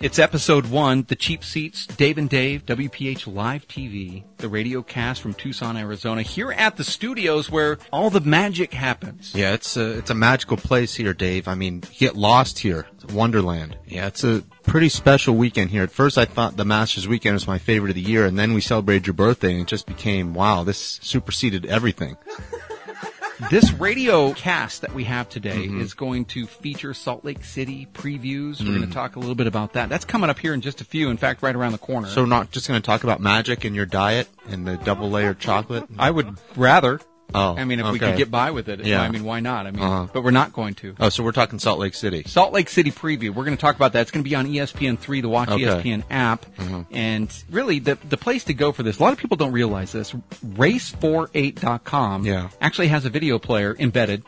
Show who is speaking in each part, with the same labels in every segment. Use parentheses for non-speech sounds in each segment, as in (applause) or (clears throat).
Speaker 1: It's episode one, The Cheap Seats, Dave and Dave, WPH Live TV, the radio cast from Tucson, Arizona, here at the studios where all the magic happens.
Speaker 2: Yeah, it's a it's a magical place here, Dave. I mean, get lost here. It's Wonderland. Yeah, it's a pretty special weekend here. At first, I thought the Masters weekend was my favorite of the year, and then we celebrated your birthday, and it just became wow. This superseded everything. (laughs)
Speaker 1: This radio cast that we have today mm-hmm. is going to feature Salt Lake City previews. We're going to mm. talk a little bit about that. That's coming up here in just a few. In fact, right around the corner.
Speaker 2: So, we're not just going to talk about magic and your diet and the double layer chocolate.
Speaker 1: I would rather.
Speaker 2: Oh,
Speaker 1: I mean, if we could get by with it,
Speaker 2: Yeah.
Speaker 1: I mean, why not? I mean,
Speaker 2: Uh-huh.
Speaker 1: but we're not going to.
Speaker 2: Oh, so we're talking Salt Lake City.
Speaker 1: Salt Lake City preview. We're going to talk about that. It's going to be on E ESPN3, the Watch
Speaker 2: Okay. Mm-hmm.
Speaker 1: ESPN app. And really, the, the place to go for this, a lot of people don't realize this. Race48.com
Speaker 2: Yeah.
Speaker 1: actually has a video player embedded,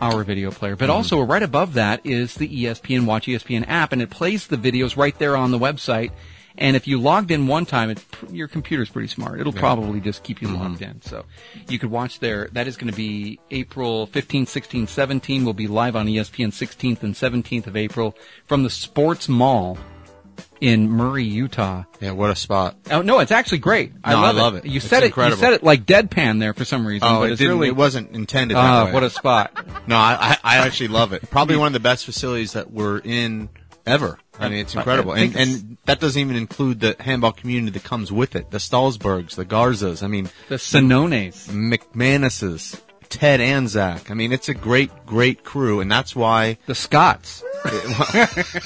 Speaker 1: our video player. But also, right above that is the ESPN Watch ESPN app, and it plays the videos right there on the website. And if you logged in one time, it, your computer's pretty smart. It'll probably just keep you logged in. So you could watch there. That is going to be April 15th, 16th, 17th. We'll be live on ESPN 16th and 17th of April from the Sports Mall in Murray, Utah.
Speaker 2: Yeah, what a spot.
Speaker 1: Oh no, it's actually great. I
Speaker 2: No, I
Speaker 1: love,
Speaker 2: love it.
Speaker 1: You
Speaker 2: It's
Speaker 1: said it. You said it like deadpan there for some reason.
Speaker 2: Oh,
Speaker 1: but
Speaker 2: it didn't.
Speaker 1: really.
Speaker 2: it wasn't intended
Speaker 1: Ah, what a spot! (laughs)
Speaker 2: No, I, I, I actually love it. Probably one of the best facilities that we're in ever. I mean, it's incredible. And,
Speaker 1: it's-
Speaker 2: and that doesn't even include the handball community that comes with it. The Stalsbergs, the Garzas. I mean,
Speaker 1: The Sonones.
Speaker 2: McManuses, Ted and Zach. I mean, it's a great, great crew. And that's why,
Speaker 1: The Scots. (laughs)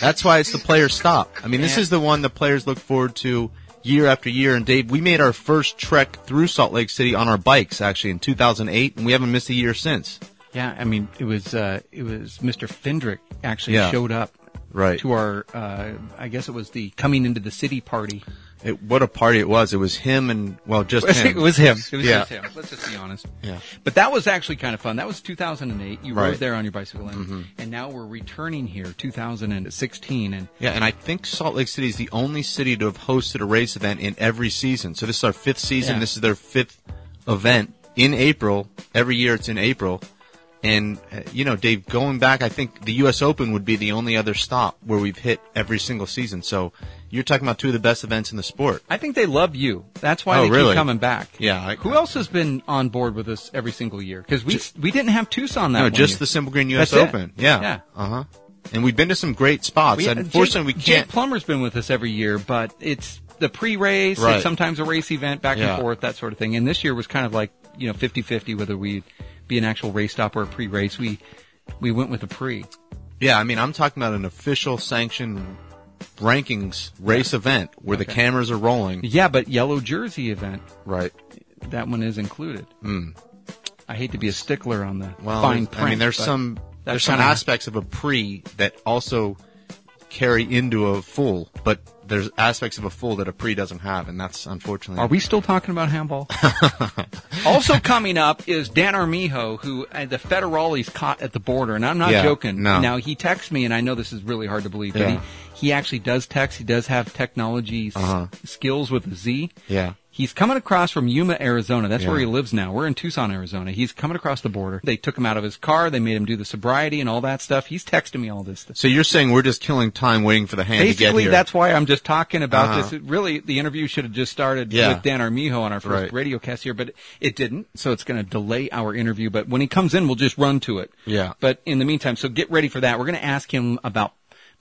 Speaker 2: that's why it's the players stop. I mean, this is the one the players look forward to year after year. And Dave, we made our first trek through Salt Lake City on our bikes actually in 2008 and we haven't missed a year since.
Speaker 1: Yeah, I mean, it was uh, it was Mr. Fendrick actually
Speaker 2: Yeah.
Speaker 1: showed up
Speaker 2: Right.
Speaker 1: to our. Uh, I guess it was the coming into the city party.
Speaker 2: It, what a party it was. It was him and, well, just (laughs) him.
Speaker 1: it was him. It was
Speaker 2: Yeah.
Speaker 1: just him. Let's just be honest.
Speaker 2: Yeah.
Speaker 1: But that was actually kind of fun. That was 2008. You rode
Speaker 2: Right. Mm-hmm.
Speaker 1: there on your bicycle, and, and now we're returning here, 2016, and
Speaker 2: Yeah, and I think Salt Lake City is the only city to have hosted a race event in every season. So this is our fifth season.
Speaker 1: Yeah.
Speaker 2: This is their fifth event in April. Every year it's in April. And, uh, you know, Dave, going back, I think the U.S. Open would be the only other stop where we've hit every single season. So you're talking about two of the best events in the sport.
Speaker 1: I think they love you. That's why
Speaker 2: Oh,
Speaker 1: they
Speaker 2: really?
Speaker 1: keep coming back.
Speaker 2: Yeah, I-
Speaker 1: Who else has been on board with us every single year? Because we we didn't have Tucson that
Speaker 2: No,
Speaker 1: one
Speaker 2: just
Speaker 1: year.
Speaker 2: the Simple Green U.S.
Speaker 1: That's it.
Speaker 2: Open. Yeah.
Speaker 1: Yeah.
Speaker 2: Uh huh. And we've been to some great spots.
Speaker 1: We-
Speaker 2: Unfortunately,
Speaker 1: Jake,
Speaker 2: we can't.
Speaker 1: Jake Plummer's been with us every year, but it's the pre-race,
Speaker 2: Right.
Speaker 1: sometimes a race event, back
Speaker 2: Yeah.
Speaker 1: and forth, that sort of thing. And this year was kind of like you know 50-50 whether we be an actual race stop or a pre-race. We we went with a pre.
Speaker 2: Yeah, I mean, I'm talking about an official sanctioned rankings race event where the cameras are rolling.
Speaker 1: Yeah, but yellow jersey event
Speaker 2: Right.
Speaker 1: that one is included. Hmm. I hate to be a stickler on the.
Speaker 2: Well,
Speaker 1: fine print.
Speaker 2: I mean, there's some there's some aspects of a pre that also carry into a full, but there's aspects of a full that a pre doesn't have, and that's unfortunately.
Speaker 1: Are we still talking about handball? (laughs) also coming up is Dan Armijo, who uh, the federales caught at the border, and I'm not
Speaker 2: Yeah,
Speaker 1: joking.
Speaker 2: no.
Speaker 1: Now he texts me, and I know this is really hard to believe, but he he actually does text. He does have technology
Speaker 2: Uh-huh.
Speaker 1: skills with a Z.
Speaker 2: Yeah.
Speaker 1: He's coming across from Yuma, Arizona. That's where he lives now. We're in Tucson, Arizona. He's coming across the border. They took him out of his car. They made him do the sobriety and all that stuff. He's texting me all this stuff.
Speaker 2: So you're saying we're just killing time waiting for the hand to get
Speaker 1: Basically, that's why I'm just talking about
Speaker 2: Uh-huh.
Speaker 1: this. It really, the interview should have just started
Speaker 2: Yeah.
Speaker 1: with Dan Armijo on our first
Speaker 2: Right.
Speaker 1: radio cast here, but it didn't. So it's going to delay our interview. But when he comes in, we'll just run to it.
Speaker 2: Yeah.
Speaker 1: But in the meantime, so get ready for that. We're going to ask him about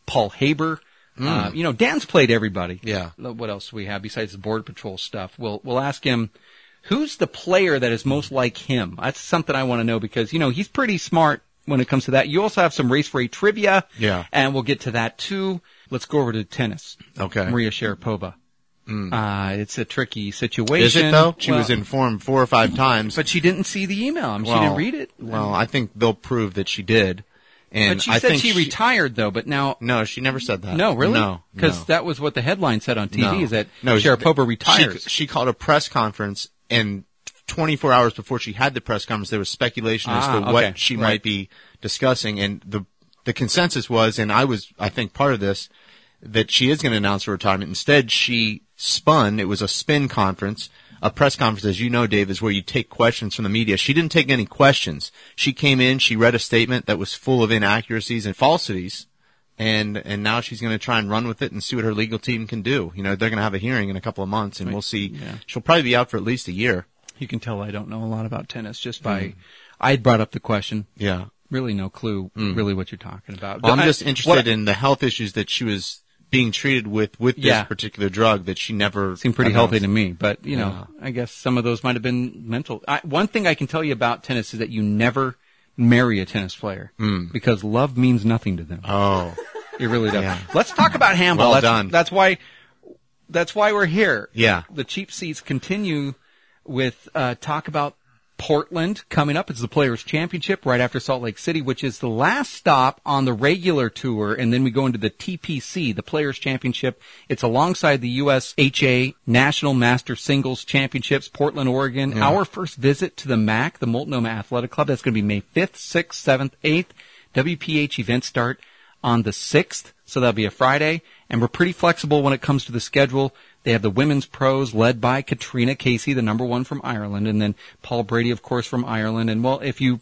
Speaker 1: Paul Haber. Uh, you know, Dan's played everybody.
Speaker 2: Yeah.
Speaker 1: What else do we have besides the board patrol stuff? We'll we'll ask him. Who's the player that is most like him? That's something I want to know because, you know, he's pretty smart when it comes to that. You also have some race rate trivia.
Speaker 2: Yeah.
Speaker 1: And we'll get to that too. Let's go over to tennis.
Speaker 2: Okay.
Speaker 1: Maria Sharapova. Uh, it's a tricky situation.
Speaker 2: Is it though? She
Speaker 1: Well,
Speaker 2: was informed four or five (clears throat) times.
Speaker 1: But she didn't see the email. I mean, she didn't read it.
Speaker 2: Well, I think they'll prove that she did. And
Speaker 1: but she
Speaker 2: I
Speaker 1: said
Speaker 2: think
Speaker 1: she, retired though, but now,
Speaker 2: No, she never said that.
Speaker 1: no, really?
Speaker 2: No,
Speaker 1: Because
Speaker 2: no.
Speaker 1: that was what the headline said on TV
Speaker 2: No.
Speaker 1: is that
Speaker 2: no,
Speaker 1: Sharapova
Speaker 2: she-
Speaker 1: retires.
Speaker 2: She, she called a press conference, and 24 hours before she had the press conference, there was speculation as
Speaker 1: Ah,
Speaker 2: to what she
Speaker 1: Right.
Speaker 2: might be discussing, and the the consensus was, and I was, I think, part of this, that she is going to announce her retirement. Instead, she spun. It was a spin conference. A press conference, as you know, Dave, is where you take questions from the media. She didn't take any questions. She came in, she read a statement that was full of inaccuracies and falsities, and and now she's going to try and run with it and see what her legal team can do. You know, they're going to have a hearing in a couple of months, and we'll see.
Speaker 1: Yeah.
Speaker 2: She'll probably be out for at least a year.
Speaker 1: You can tell I don't know a lot about tennis just by hmm. I brought up the question.
Speaker 2: Yeah.
Speaker 1: Really, no clue. Hmm. Really, what you're talking about.
Speaker 2: Well, I'm just
Speaker 1: what-
Speaker 2: interested in the health issues that she was being treated with with this
Speaker 1: Yeah.
Speaker 2: particular drug that she never
Speaker 1: seemed pretty
Speaker 2: announced.
Speaker 1: healthy to me. But you know, I guess some of those might have been mental. I, one thing I can tell you about tennis is that you never marry a tennis player because love means nothing to them.
Speaker 2: Oh,
Speaker 1: It really does.
Speaker 2: Yeah.
Speaker 1: Let's talk about handball.
Speaker 2: Well
Speaker 1: that's,
Speaker 2: done.
Speaker 1: That's why. That's why we're here.
Speaker 2: Yeah.
Speaker 1: The cheap seats continue with uh, talk about Portland coming up. It's the Players Championship right after Salt Lake City, which is the last stop on the regular tour, and then we go into the TPC, the Players Championship. It's alongside the USHA National Master Singles Championships, Portland, Oregon. Our first visit to the MAC, the Multnomah Athletic Club. That's going to be May 5th, 6th, 7th, 8th. WPH events start on the 6th, so that'll be a Friday, and we're pretty flexible when it comes to the schedule. They have the women's pros led by Catriona Casey, the number one from Ireland, and then Paul Brady, of course, from Ireland. And well, if you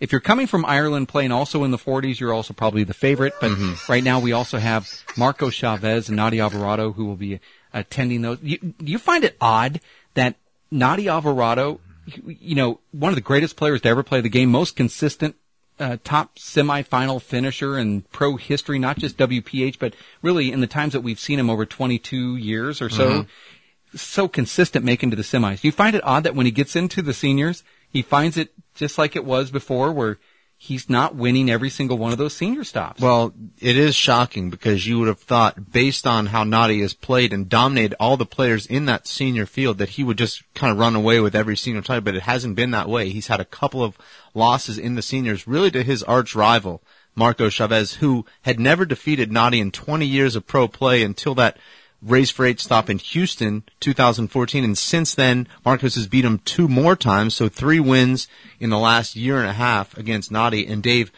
Speaker 1: if you're coming from Ireland playing also in the 40s, you're also probably the favorite. But mm-hmm. right now we also have Marco Chavez and Naty Alvarado who will be attending those. You, you find it odd that Naty Alvarado, you- you know, one of the greatest players to ever play the game, most consistent uh, top semifinal finisher in pro history, not just WPH, but really in the times that we've seen him over 22 years or so, so consistent making to the semis. Do you find it odd that when he gets into the seniors, he finds it just like it was before, where he's not winning every single one of those senior stops?
Speaker 2: Well, it is shocking because you would have thought, based on how Naty has played and dominated all the players in that senior field, that he would just kind of run away with every senior title, but it hasn't been that way. He's had a couple of losses in the seniors, really to his arch rival, Marco Chavez, who had never defeated Naty in 20 years of pro play until that race for eight stop in Houston 2014 and since then Marcos has beat him two more times so three wins in the last year and a half against Naty and Dave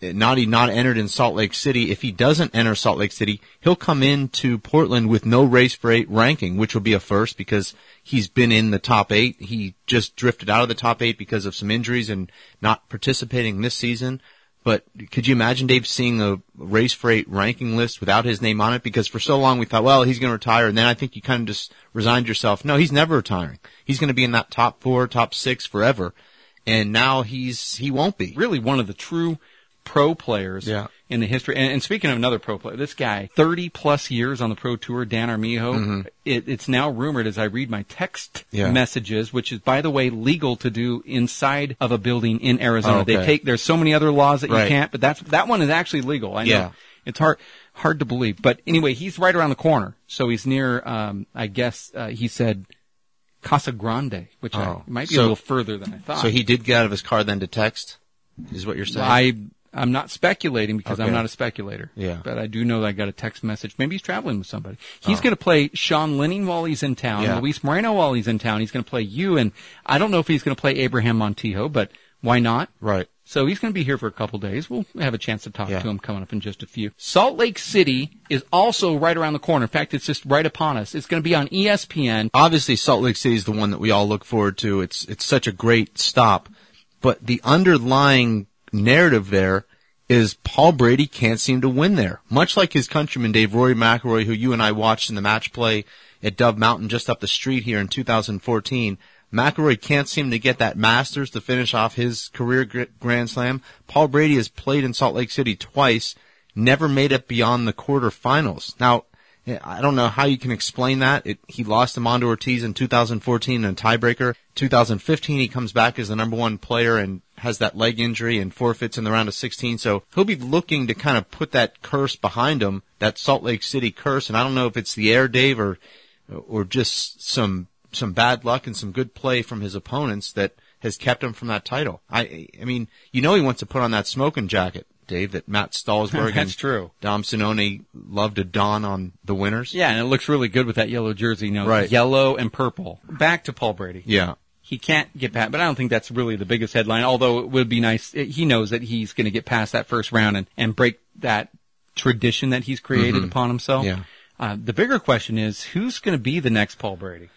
Speaker 2: Naty not entered in Salt Lake City. If he doesn't enter Salt Lake City, he'll come into Portland with no race for eight ranking, which will be a first because he's been in the top eight. He just drifted out of the top eight because of some injuries and not participating this season. But could you imagine Dave seeing a race for eight ranking list without his name on it? Because for so long we thought, well, he's going to retire. And then I think you kind of just resigned yourself. No, he's never retiring. He's going to be in that top four, top six forever. And now he's, he won't be.
Speaker 1: really one of the true pro players
Speaker 2: Yeah.
Speaker 1: In the history. And, and speaking of another pro player, this guy, 30 plus years on the pro tour, Dan Armijo, it, it's now rumored as I read my text
Speaker 2: Mm-hmm. Yeah.
Speaker 1: messages, which is, by the way, legal to do inside of a building in Arizona.
Speaker 2: Oh, okay.
Speaker 1: They take, there's so many other laws that you can't, but that's, that one is actually legal. I know.
Speaker 2: Yeah.
Speaker 1: It's hard, hard to believe. But anyway, he's right around the corner. So he's near, um, I guess, uh, he said, Casa Grande, which I,
Speaker 2: Oh.
Speaker 1: might be
Speaker 2: So-
Speaker 1: a little further than I thought.
Speaker 2: So he did get out of his car then to text, is what you're saying?
Speaker 1: I I'm not speculating because I'm not a speculator.
Speaker 2: Yeah.
Speaker 1: But I do know that I got a text message. Maybe he's traveling with somebody. He's oh. going to play Sean Lenning while he's in town,
Speaker 2: Oh. Yeah.
Speaker 1: Luis Moreno while he's in town. He's going to play you, and I don't know if he's going to play Abraham Montijo, but why not?
Speaker 2: right.
Speaker 1: So he's going to be here for a couple days. We'll have a chance to talk
Speaker 2: Yeah.
Speaker 1: to him coming up in just a few. Salt Lake City is also right around the corner. In fact, it's just right upon us. It's going to be on ESPN.
Speaker 2: Obviously, Salt Lake City is the one that we all look forward to. It's it's such a great stop, but the underlying narrative there is Paul Brady can't seem to win there. Much like his countryman Dave Roy McIlroy, who you and I watched in the match play at Dove Mountain just up the street here in 2014. McIlroy can't seem to get that Masters to finish off his career Grand Slam. Paul Brady has played in Salt Lake City twice, never made it beyond the quarterfinals. Now, I don't know how you can explain that. It, he lost to Mondo Ortiz in 2014 in a tiebreaker. 2015, he comes back as the number one player and has that leg injury and forfeits in the round of 16. So he'll be looking to kind of put that curse behind him, that Salt Lake City curse. And I don't know if it's the air, Dave, or or just some some bad luck and some good play from his opponents that has kept him from that title. I I mean, you know, he wants to put on that smoking jacket, Dave, that Matt Stallsberg (laughs)
Speaker 1: That's
Speaker 2: and
Speaker 1: true.
Speaker 2: Dom Sinone love to don on the winners.
Speaker 1: Yeah, and it looks really good with that yellow jersey. You know,
Speaker 2: Right.
Speaker 1: yellow and purple. Back to Paul Brady.
Speaker 2: Yeah.
Speaker 1: he can't get past, but I don't think that's really the biggest headline. Although it would be nice, he knows that he's going to get past that first round and, and break that tradition that he's created upon himself.
Speaker 2: Yeah.
Speaker 1: Uh, the bigger question is, who's going to be the next Paul Brady?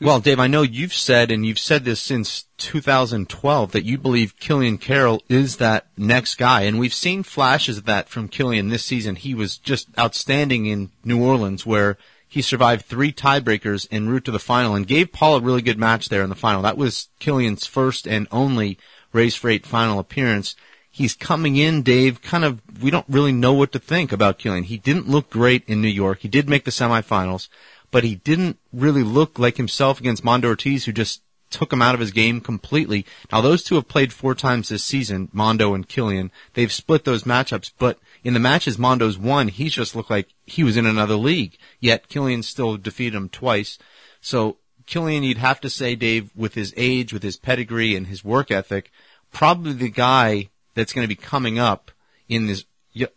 Speaker 2: Well, Dave, I know you've said, and you've said this since 2012, that you believe Killian Carroll is that next guy. And we've seen flashes of that from Killian this season. He was just outstanding in New Orleans, where he survived three tiebreakers en route to the final and gave Paul a really good match there in the final. That was Killian's first and only race for eight final appearance. He's coming in, Dave, kind of, we don't really know what to think about Killian. He didn't look great in New York. He did make the semifinals but he didn't really look like himself against Mondo Ortiz, who just took him out of his game completely. Now those two have played four times this season, Mondo and Killian. They've split those matchups, but in the matches Mondo's won, he just looked like he was in another league. Yet Killian still defeated him twice. So Killian, you'd have to say, Dave, with his age, with his pedigree and his work ethic, probably the guy that's going to be coming up in his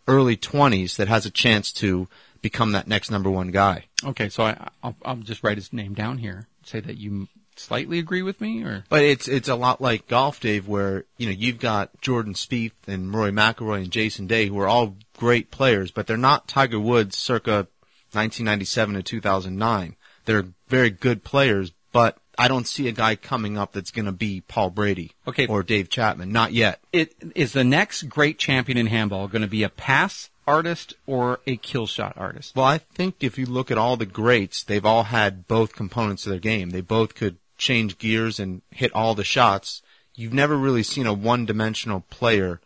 Speaker 2: early 20s that has a chance to become that next number one guy.
Speaker 1: Okay, so I, I'll, I'll just write his name down here. Say that you slightly agree with me, or
Speaker 2: but it's it's a lot like golf, Dave, where you know you've got Jordan Spieth and Rory McIlroy and Jason Day, who are all great players, but they're not Tiger Woods circa 1997 to 2009. They're very good players, but I don't see a guy coming up that's going to be Paul Brady
Speaker 1: okay.
Speaker 2: or Dave Chapman. Not yet.
Speaker 1: It is the next great champion in handball going to be a pass artist or a kill shot artist?
Speaker 2: Well, I think if you look at all the greats, they've all had both components of their game. They both could change gears and hit all the shots. You've never really seen a one dimensional player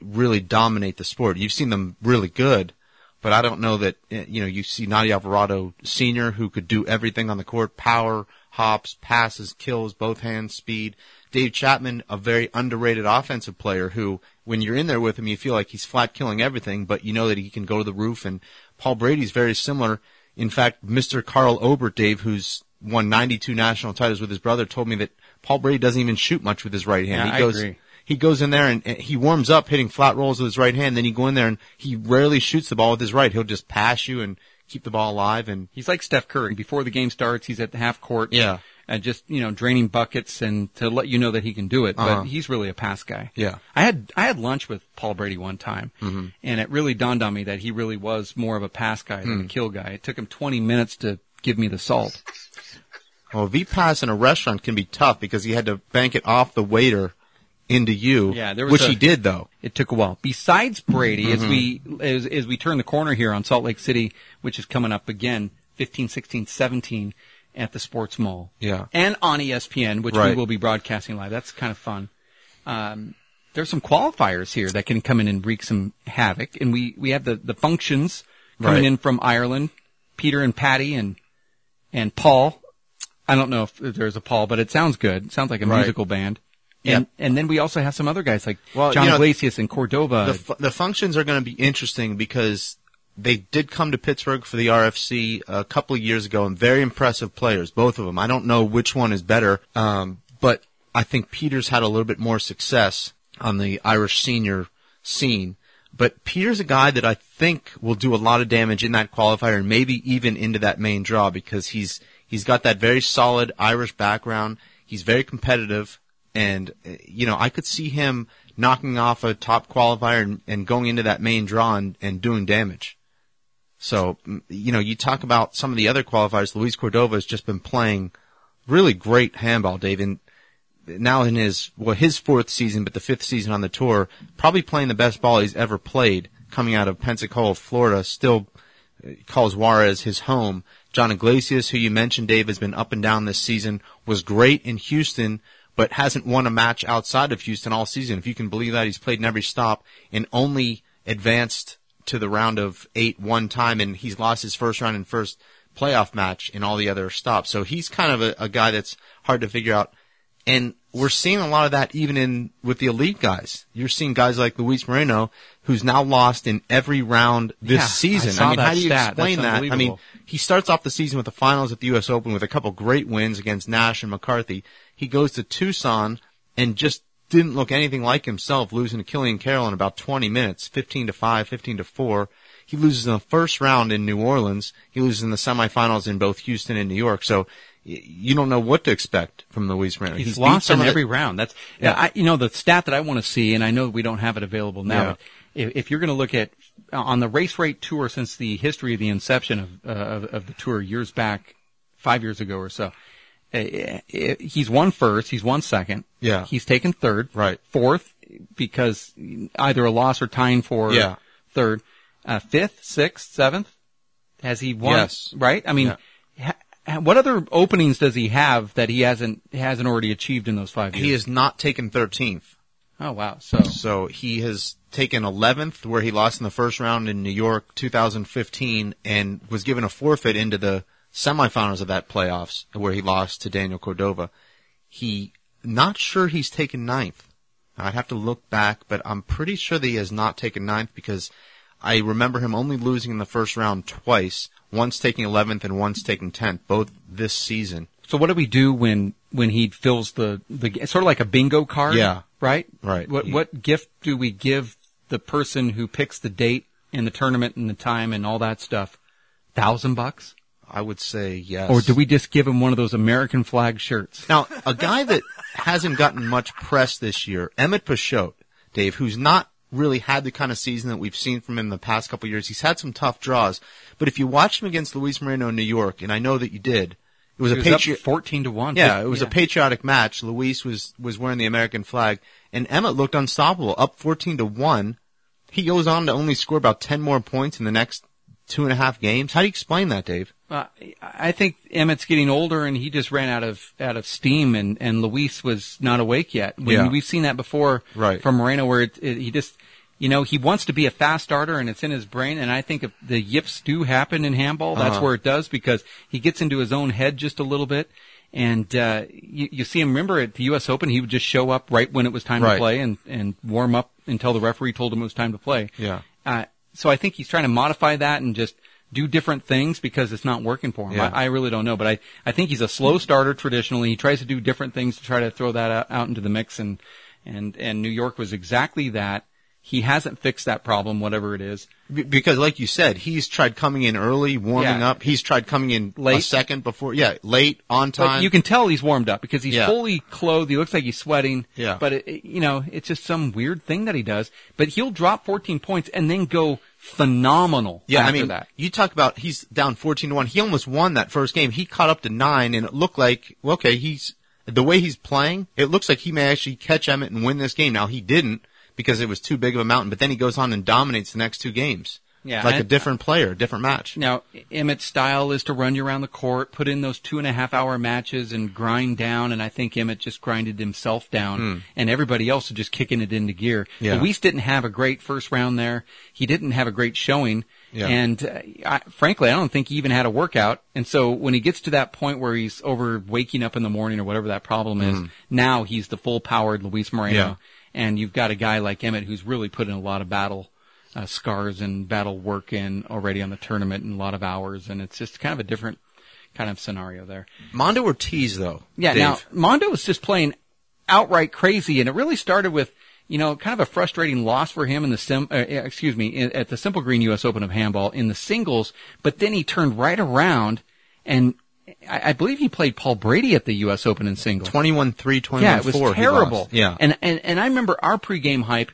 Speaker 2: really dominate the sport. You've seen them really good, but I don't know that, eh, you know, you see Naty Alvarado Sr., who could do everything on the court, power, hops, passes, kills, both hands, speed. Dave Chapman, a very underrated offensive player who, when you're in there with him, you feel like he's flat killing everything, but you know that he can go to the roof. And Paul Brady's very similar. In fact, Mr. Carl Obert, Dave, who's won 92 national titles with his brother, told me that Paul Brady doesn't even shoot much with his right hand.
Speaker 1: Yeah,
Speaker 2: he goes,
Speaker 1: I agree.
Speaker 2: He goes in there and, and he warms up hitting flat rolls with his right hand. Then you go in there and he rarely shoots the ball with his right. He'll just pass you and keep the ball alive. And
Speaker 1: he's like Steph Curry. Before the game starts, he's at the half court.
Speaker 2: Yeah
Speaker 1: and just you know draining buckets and to let you know that he can do it. But
Speaker 2: uh-huh.
Speaker 1: he's really a pass guy.
Speaker 2: Yeah,
Speaker 1: I had I had lunch with Paul Brady one time,
Speaker 2: mm-hmm.
Speaker 1: and it really dawned on me that he really was more of a pass guy than
Speaker 2: mm.
Speaker 1: a kill guy. It took him 20 minutes to give me the salt.
Speaker 2: Well, V pass in a restaurant can be tough because he had to bank it off the waiter into you.
Speaker 1: Yeah, there was
Speaker 2: which
Speaker 1: a,
Speaker 2: he did though.
Speaker 1: It took a while. Besides Brady,
Speaker 2: mm-hmm.
Speaker 1: as we as, as we turn the corner here on Salt Lake City, which is coming up again, 15, 16, 17 at the Sports Mall.
Speaker 2: Yeah.
Speaker 1: And on ESPN, which
Speaker 2: right.
Speaker 1: we will be broadcasting live. That's kind of fun. Um, there's some qualifiers here that can come in and wreak some havoc. And we, we have the, the Funchions coming
Speaker 2: right.
Speaker 1: in from Ireland, Peter and Patty and, and Paul. I don't know if there's a Paul, but it sounds good. It sounds like a
Speaker 2: right.
Speaker 1: musical band. And,
Speaker 2: yeah.
Speaker 1: and then we also have some other guys like
Speaker 2: well,
Speaker 1: John
Speaker 2: you know,
Speaker 1: Iglesias and Cordova.
Speaker 2: The, the Funchions are going to be interesting because they did come to Pittsburgh for the RFC a couple of years ago, and very impressive players, both of them. I don't know which one is better, um, but I think Peters had a little bit more success on the Irish senior scene. But Peters a guy that I think will do a lot of damage in that qualifier and maybe even into that main draw because he's he's got that very solid Irish background. He's very competitive, and you know I could see him knocking off a top qualifier and, and going into that main draw and, and doing damage. So, you know, you talk about some of the other qualifiers. Luis Cordova has just been playing really great handball, Dave. And now in his, well, his fourth season, but the fifth season on the tour, probably playing the best ball he's ever played coming out of Pensacola, Florida, still uh, calls Juarez his home. John Iglesias, who you mentioned, Dave, has been up and down this season, was great in Houston, but hasn't won a match outside of Houston all season. If you can believe that, he's played in every stop and only advanced to the round of eight one time, and he's lost his first round and first playoff match in all the other stops. So he's kind of a, a guy that's hard to figure out. And we're seeing a lot of that even in with the elite guys. You're seeing guys like Luis Moreno, who's now lost in every round this
Speaker 1: Yeah,
Speaker 2: season.
Speaker 1: I saw
Speaker 2: mean, how do you
Speaker 1: stat.
Speaker 2: explain
Speaker 1: That's
Speaker 2: that? I mean, he starts off the season with the finals at the U.S. Open with a couple great wins against Nash and McCarthy. He goes to Tucson and just didn't look anything like himself, losing to Killian Carroll in about 20 minutes, 15 to 5, 15 to 4. He loses in the first round in New Orleans. He loses in the semifinals in both Houston and New York. So you don't know what to expect from Luis Moreno.
Speaker 1: He's,
Speaker 2: beat
Speaker 1: lost in every round. That's
Speaker 2: Yeah.
Speaker 1: I, you know the stat that I want to see, and I know we don't have it available now.
Speaker 2: Yeah.
Speaker 1: But if, if you're going to look at on the race rate tour since the history of the inception of uh, of, of the tour years back five years ago or so. Uh, uh, he's won first. He's won second.
Speaker 2: Yeah.
Speaker 1: He's taken third.
Speaker 2: Right.
Speaker 1: Fourth because either a loss or tying for
Speaker 2: Yeah.
Speaker 1: third. Uh, fifth, sixth, seventh. Has he won?
Speaker 2: Yes.
Speaker 1: Right. I mean, ha- ha- what other openings does he have that he hasn't hasn't already achieved in those five years?
Speaker 2: He has not taken 13th.
Speaker 1: Oh wow. So
Speaker 2: So he has taken 11th, where he lost in the first round in New York 2015, and was given a forfeit into the semifinals of that playoffs, where he lost to Daniel Cordova. He, not sure he's taken ninth. I'd have to look back, but I'm pretty sure that he has not taken ninth because I remember him only losing in the first round twice, once taking 11th and once taking 10th, both this season.
Speaker 1: So what do we do when when he fills the the sort of like a bingo card?
Speaker 2: Yeah.
Speaker 1: Right.
Speaker 2: Right.
Speaker 1: What
Speaker 2: He-
Speaker 1: what gift do we give the person who picks the date and the tournament and the time and all that stuff? Thousand bucks,
Speaker 2: I would say yes.
Speaker 1: or do we just give him one of those American flag shirts?
Speaker 2: Now, a guy that hasn't gotten much press this year, Emmett Peixoto, Dave, who's not really had the kind of season that we've seen from him in the past couple of years. He's had some tough draws, but if you watched him against Luis Moreno in New York, and I know that you did, it was
Speaker 1: He
Speaker 2: a patriot.
Speaker 1: fourteen to one.
Speaker 2: Yeah, it was a patriotic match. Luis was was wearing the American flag, and Emmett looked unstoppable, up fourteen to one. He goes on to only score about ten more points in the next two and a half games. How do you explain that, Dave?
Speaker 1: Uh, I think Emmett's getting older, and he just ran out of out of steam, and and Luis was not awake yet. When
Speaker 2: Yeah.
Speaker 1: We've seen that before
Speaker 2: Right.
Speaker 1: from Moreno, where it, it, he just, you know, he wants to be a fast starter, and it's in his brain. And I think if the yips do happen in handball, that's
Speaker 2: Uh-huh.
Speaker 1: where it does because he gets into his own head just a little bit. And uh, you, you see him. Remember at the U.S. Open, he would just show up right when it was time
Speaker 2: Right.
Speaker 1: to play, and and warm up until the referee told him it was time to play.
Speaker 2: Yeah.
Speaker 1: Uh, so I think he's trying to modify that and just do different things because it's not working for him.
Speaker 2: Yeah.
Speaker 1: I, I really don't know, but I, I think he's a slow starter traditionally. He tries to do different things to try to throw that out, out into the mix and, and, and New York was exactly that. He hasn't fixed that problem, whatever it is.
Speaker 2: Because, like you said, he's tried coming in early, warming
Speaker 1: Yeah.
Speaker 2: up. He's tried coming in a
Speaker 1: Late.
Speaker 2: second before. Yeah, late on time.
Speaker 1: But you can tell he's warmed up because he's
Speaker 2: Yeah.
Speaker 1: fully clothed. He looks like he's sweating.
Speaker 2: Yeah.
Speaker 1: But it, you know, it's just some weird thing that he does. But he'll drop 14 points and then go phenomenal.
Speaker 2: yeah,
Speaker 1: after
Speaker 2: I mean,
Speaker 1: that.
Speaker 2: you talk about he's down fourteen to one. He almost won that first game. He caught up to nine, and it looked like okay, he's the way he's playing. It looks like he may actually catch Emmett and win this game. Now he didn't because it was too big of a mountain. But then he goes on and dominates the next two games.
Speaker 1: Yeah,
Speaker 2: like a different player, different match.
Speaker 1: Now, Emmett's style is to run you around the court, put in those two and a half hour matches and grind down, and I think Emmett just grinded himself down, and everybody else was just kicking it into gear.
Speaker 2: Hmm. Yeah.
Speaker 1: Luis didn't have a great first round there. He didn't have a great showing,
Speaker 2: Yeah.
Speaker 1: and uh, I, frankly, I don't think he even had a workout. And so when he gets to that point where he's over waking up in the morning or whatever that problem is, now he's the full powered Luis Moreno.
Speaker 2: Hmm. Yeah.
Speaker 1: And you've got a guy like Emmett who's really put in a lot of battle uh, scars and battle work in already on the tournament and a lot of hours, and it's just kind of a different kind of scenario there.
Speaker 2: Mondo Ortiz, though.
Speaker 1: Yeah,
Speaker 2: Dave.
Speaker 1: now Mondo was just playing outright crazy, and it really started with you know kind of a frustrating loss for him in the sim. Uh, excuse me, in, at the Simple Green U.S. Open of handball in the singles, but then he turned right around and. I I believe he played Paul Brady at the U.S. Open in singles.
Speaker 2: 21-3, 21-4.
Speaker 1: Yeah, it was terrible.
Speaker 2: Yeah.
Speaker 1: and and and I remember our pregame hype.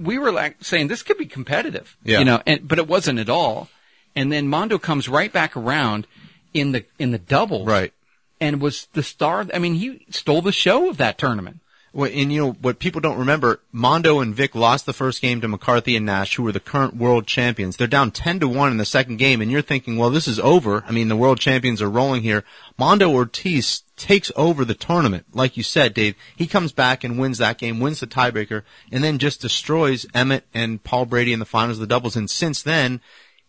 Speaker 1: We were like saying this could be competitive,
Speaker 2: Yeah.
Speaker 1: you know, and but it wasn't at all. And then Mondo comes right back around in the in the doubles,
Speaker 2: right.
Speaker 1: and was the star. I mean, he stole the show of that tournament.
Speaker 2: Well, and you know what people don't remember, Mondo and Vic lost the first game to McCarthy and Nash, who were the current world champions. They're down ten to one in the second game, and you're thinking, well, this is over. I mean, the world champions are rolling here. Mondo Ortiz takes over the tournament, like you said, Dave. He comes back and wins that game, wins the tiebreaker, and then just destroys Emmett and Paul Brady in the finals of the doubles. And since then,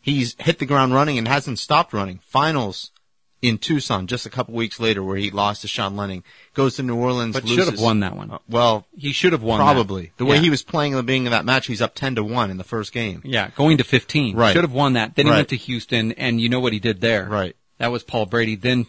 Speaker 2: he's hit the ground running and hasn't stopped running. Finals in Tucson just a couple weeks later, where he lost to Sean Lenning, goes to New Orleans,
Speaker 1: But
Speaker 2: loses.
Speaker 1: should have won that one.
Speaker 2: Uh, well,
Speaker 1: He should have won.
Speaker 2: Probably.
Speaker 1: that.
Speaker 2: The way
Speaker 1: Yeah.
Speaker 2: he was playing at the beginning of that match, he's up 10 to 1 in the first game.
Speaker 1: yeah, going to 15.
Speaker 2: Right.
Speaker 1: Should have won that. Then he
Speaker 2: Right.
Speaker 1: went to Houston, and you know what he did there.
Speaker 2: Right.
Speaker 1: That was Paul Brady. Then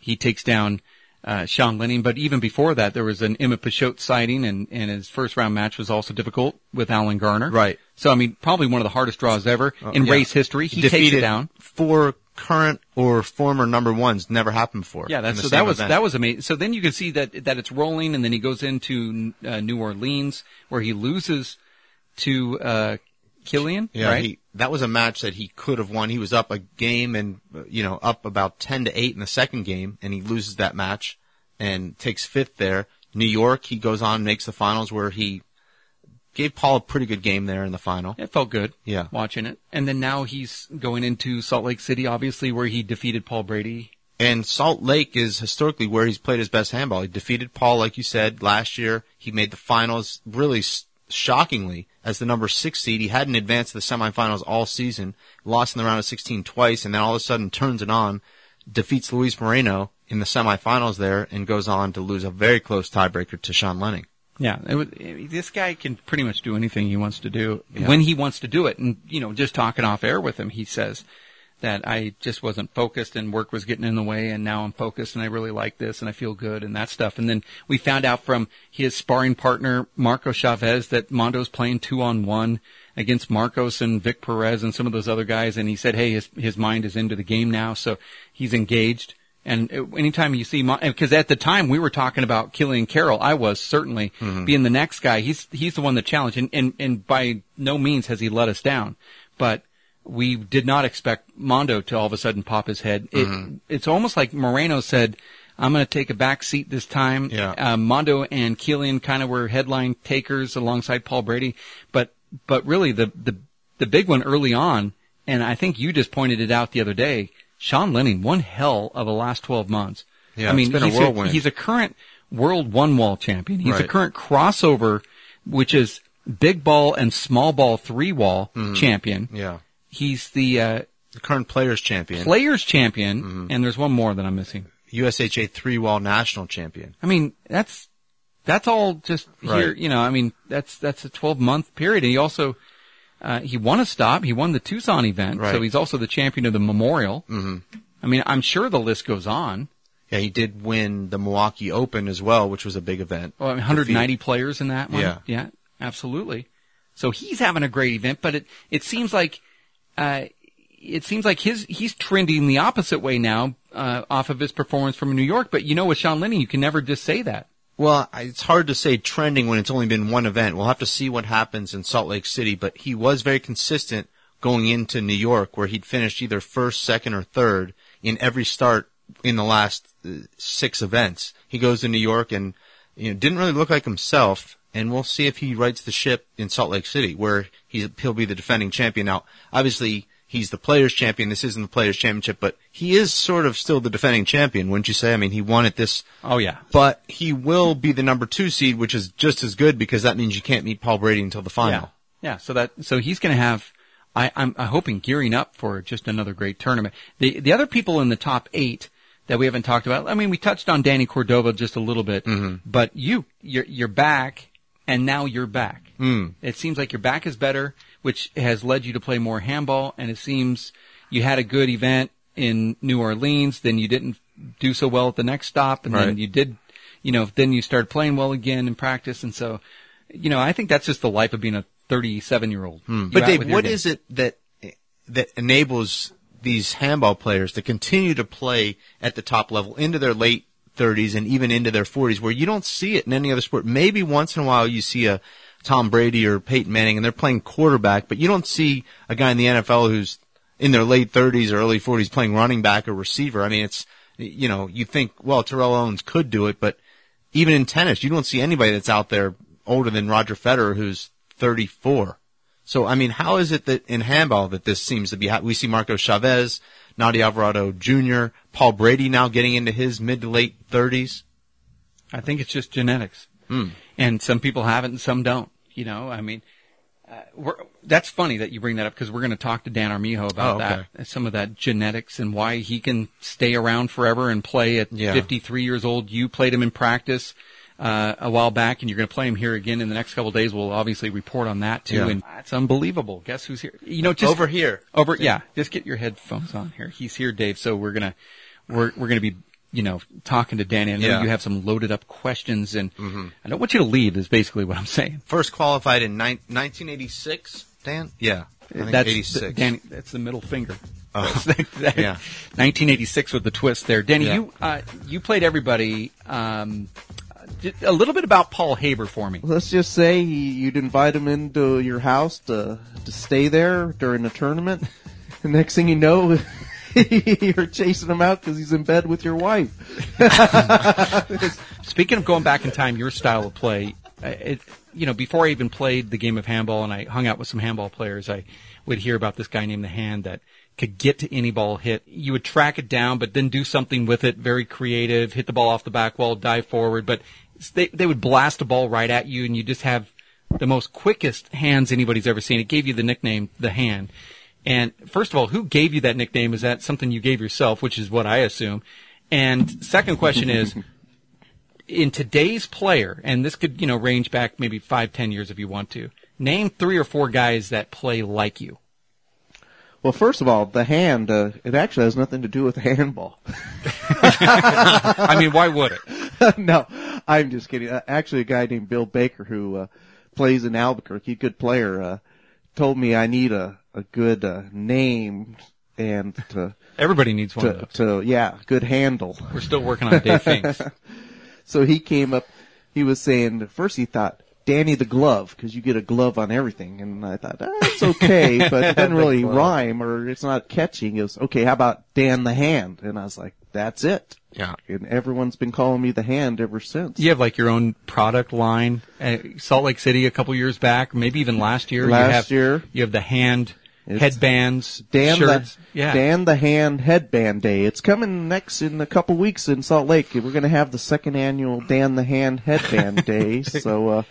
Speaker 1: he takes down uh, Sean Lenning. But even before that, there was an Emmett Peixoto sighting, and, and his first round match was also difficult with Alan Garner.
Speaker 2: Right.
Speaker 1: So, I mean, probably one of the hardest draws ever in
Speaker 2: yeah.
Speaker 1: race history. He
Speaker 2: Defeated
Speaker 1: takes it down.
Speaker 2: four current or former number ones. Never happened before.
Speaker 1: Yeah, that's so that was
Speaker 2: event.
Speaker 1: that was amazing. So then you can see that that it's rolling, and then he goes into uh, New Orleans where he loses to uh, Killian,
Speaker 2: Yeah,
Speaker 1: right?
Speaker 2: he, that was a match that he could have won. He was up a game and you know up about ten to eight in the second game, and he loses that match and takes fifth there. New York, he goes on makes the finals where he gave Paul a pretty good game there in the final.
Speaker 1: it felt good.
Speaker 2: Yeah.
Speaker 1: watching it, and then now he's going into Salt Lake City, obviously, where he defeated Paul Brady.
Speaker 2: And Salt Lake is historically where he's played his best handball. He defeated Paul, like you said, last year. He made the finals really s- shockingly as the number six seed. He hadn't advanced to the semifinals all season, lost in the round of 16 twice, and then all of a sudden turns it on, defeats Luis Moreno in the semifinals there, and goes on to lose a very close tiebreaker to Sean Lenning.
Speaker 1: Yeah, it was, this guy can pretty much do anything he wants to do
Speaker 2: Yeah.
Speaker 1: when he wants to do it. And you know, just talking off air with him, he says that I just wasn't focused and work was getting in the way, and now I'm focused and I really like this and I feel good and that stuff. And then we found out from his sparring partner Marco Chavez that Mondo's playing two on one against Marcos and Vic Perez and some of those other guys, and he said, hey, his his mind is into the game now, so he's engaged. And anytime you see, because at the time we were talking about Killian Carroll, I was certainly mm-hmm. being the next guy. He's he's the one that challenged, and, and and by no means has he let us down. But we did not expect Mondo to all of a sudden pop his head. It, It's almost like Moreno said, "I'm going to take a back seat this time."
Speaker 2: Yeah.
Speaker 1: Uh, Mondo and Killian kind of were headline takers alongside Paul Brady, but but really the the the big one early on, and I think you just pointed it out the other day. Sean Lenning, one hell of a last 12 months.
Speaker 2: Yeah,
Speaker 1: I mean,
Speaker 2: it's been a
Speaker 1: he's he's a current world one wall champion. He's a current crossover, which is big ball and small ball three wall
Speaker 2: Mm-hmm.
Speaker 1: champion.
Speaker 2: Yeah.
Speaker 1: He's the uh,
Speaker 2: The current players champion,
Speaker 1: players champion,
Speaker 2: Mm-hmm.
Speaker 1: and there's one more that I'm missing.
Speaker 2: USHA three wall national champion.
Speaker 1: I mean, that's that's all just here.
Speaker 2: Right.
Speaker 1: You know, I mean, that's that's a 12 month period. And he also uh, he won a stop. He won the Tucson event, so he's also the champion of the Memorial. Mm-hmm. I mean, I'm sure the list goes on.
Speaker 2: Yeah, he did win the Milwaukee Open as well, which was a big event.
Speaker 1: Well, I mean, 190 players in that one.
Speaker 2: Yeah.
Speaker 1: yeah, absolutely. So he's having a great event, but it it seems like uh, it seems like his he's trending the opposite way now uh, off of his performance from New York. But you know, with Sean Lenning, you can never just say that.
Speaker 2: Well, it's hard to say trending when it's only been one event. We'll have to see what happens in Salt Lake City, but he was very consistent going into New York where he'd finished either first, second, or third in every start in the last uh, six events. He goes to New York and you know, didn't really look like himself, and we'll see if he rights the ship in Salt Lake City where he's, he'll be the defending champion. Now, obviously, he's the players champion. This isn't the players championship, but he is sort of still the defending champion, wouldn't you say? I mean, he won at this
Speaker 1: Oh yeah,
Speaker 2: but he will be the number two seed, which is just as good because that means you can't meet Paul Brady until the final.
Speaker 1: Yeah, yeah. So that so he's going to have. I, I'm, I'm hoping gearing up for just another great tournament. The the other people in the top eight that we haven't talked about. I mean, we touched on Danny Cordova just a little bit, mm-hmm. but you you're you're back, and now you're back. Mm. It seems like your back is better, which has led you to play more handball, and it seems you had a good event in New Orleans. Then you didn't do so well at the next stop, and then you did. You know, then you started playing well again in practice, and so you know, I think that's just the life of being a 37 year old.
Speaker 2: But Dave, what is it that that enables these handball players to continue to play at the top level into their late 30s and even into their 40s, where you don't see it in any other sport? Maybe once in a while you see a Tom Brady or Peyton Manning and they're playing quarterback, but you don't see a guy in the NFL who's in their late 30s or early 40s playing running back or receiver. I mean, it's you know you think well Terrell Owens could do it, but even in tennis, you don't see anybody that's out there older than Roger Federer who's 34. So, I mean, how is it that in handball that this seems to be, we see Marco Chavez, Naty Alvarado Jr., Paul Brady now getting into his mid to late 30s?
Speaker 1: I think it's just genetics.
Speaker 2: Hmm.
Speaker 1: And some people have it and some don't. You know, I mean, uh, we're, that's funny that you bring that up because we're going to talk to Dan Armijo about
Speaker 2: Oh, okay.
Speaker 1: that, some of that genetics and why he can stay around forever and play at
Speaker 2: Yeah.
Speaker 1: 53 years old. You played him in practice uh, a while back, and you're going to play him here again in the next couple of days. We'll obviously report on that too,
Speaker 2: Yeah.
Speaker 1: and it's unbelievable. Guess who's here? You know, just
Speaker 2: Over here.
Speaker 1: over yeah. Just get your headphones on here. He's here, Dave. So we're gonna we're we're gonna be you know talking to Danny. I know
Speaker 2: Yeah. Mm-hmm.
Speaker 1: you have some loaded up questions, and I don't want you to leave. Is basically what I'm saying.
Speaker 2: First qualified in nine 1986, Dan? Yeah.
Speaker 1: That's
Speaker 2: 86.
Speaker 1: The, Danny. That's the middle finger.
Speaker 2: Oh. (laughs)
Speaker 1: That-
Speaker 2: Yeah.
Speaker 1: 1986 with the twist there. Danny,
Speaker 2: Yeah.
Speaker 1: you uh, you played everybody um, A little bit about Paul Haber for me.
Speaker 3: Let's just say you'd invite him into your house to to stay there during the tournament. The next thing you know, (laughs) you're chasing him out because he's in bed with your wife. (laughs)
Speaker 1: Speaking of going back in time, your style of play, it, you know, before I even played the game of handball and I hung out with some handball players, I would hear about this guy named the Hand that could get to any ball hit. You would track it down, but then do something with it, very creative, hit the ball off the back wall, dive forward, but they, they would blast a ball right at you and you just have the most quickest hands anybody's ever seen. It gave you the nickname, the Hand. And first of all, who gave you that nickname? Is that something you gave yourself, which is what I assume? And second question is, (laughs) in today's player, and this could, you know, range back maybe five, ten years if you want to, name three or four guys that play like you.
Speaker 3: Well, first of all, the hand, uh, it actually has nothing to do with (laughs) handball. (laughs)
Speaker 1: I mean, why would it? (laughs)
Speaker 3: no, I'm just kidding. Uh, actually, a guy named Bill Baker who uh, plays in Albuquerque, good player, uh, told me I need a a good uh, name and to
Speaker 1: Everybody needs one
Speaker 3: to, to yeah, good handle.
Speaker 1: We're still working on Dave Finks.
Speaker 3: So he came up. He was saying first he thought Danny the Glove because you get a glove on everything, and I thought ah, it's okay, (laughs) but it doesn't really rhyme or it's not catching. It was okay. How about Dan the Hand? And I was like, that's it.
Speaker 2: Yeah.
Speaker 3: And everyone's been calling me the Hand ever since.
Speaker 1: You have like your own product line. Salt Lake City a couple years back, maybe even last year.
Speaker 3: Last
Speaker 1: you have,
Speaker 3: year.
Speaker 1: you have the hand
Speaker 3: It's
Speaker 1: headbands,
Speaker 3: Dan
Speaker 1: shirts.
Speaker 3: the
Speaker 1: yeah.
Speaker 3: Dan the Hand Headband Day. It's coming next in a couple weeks in Salt Lake. We're going to have the second annual Dan the Hand Headband Day. (laughs) So uh,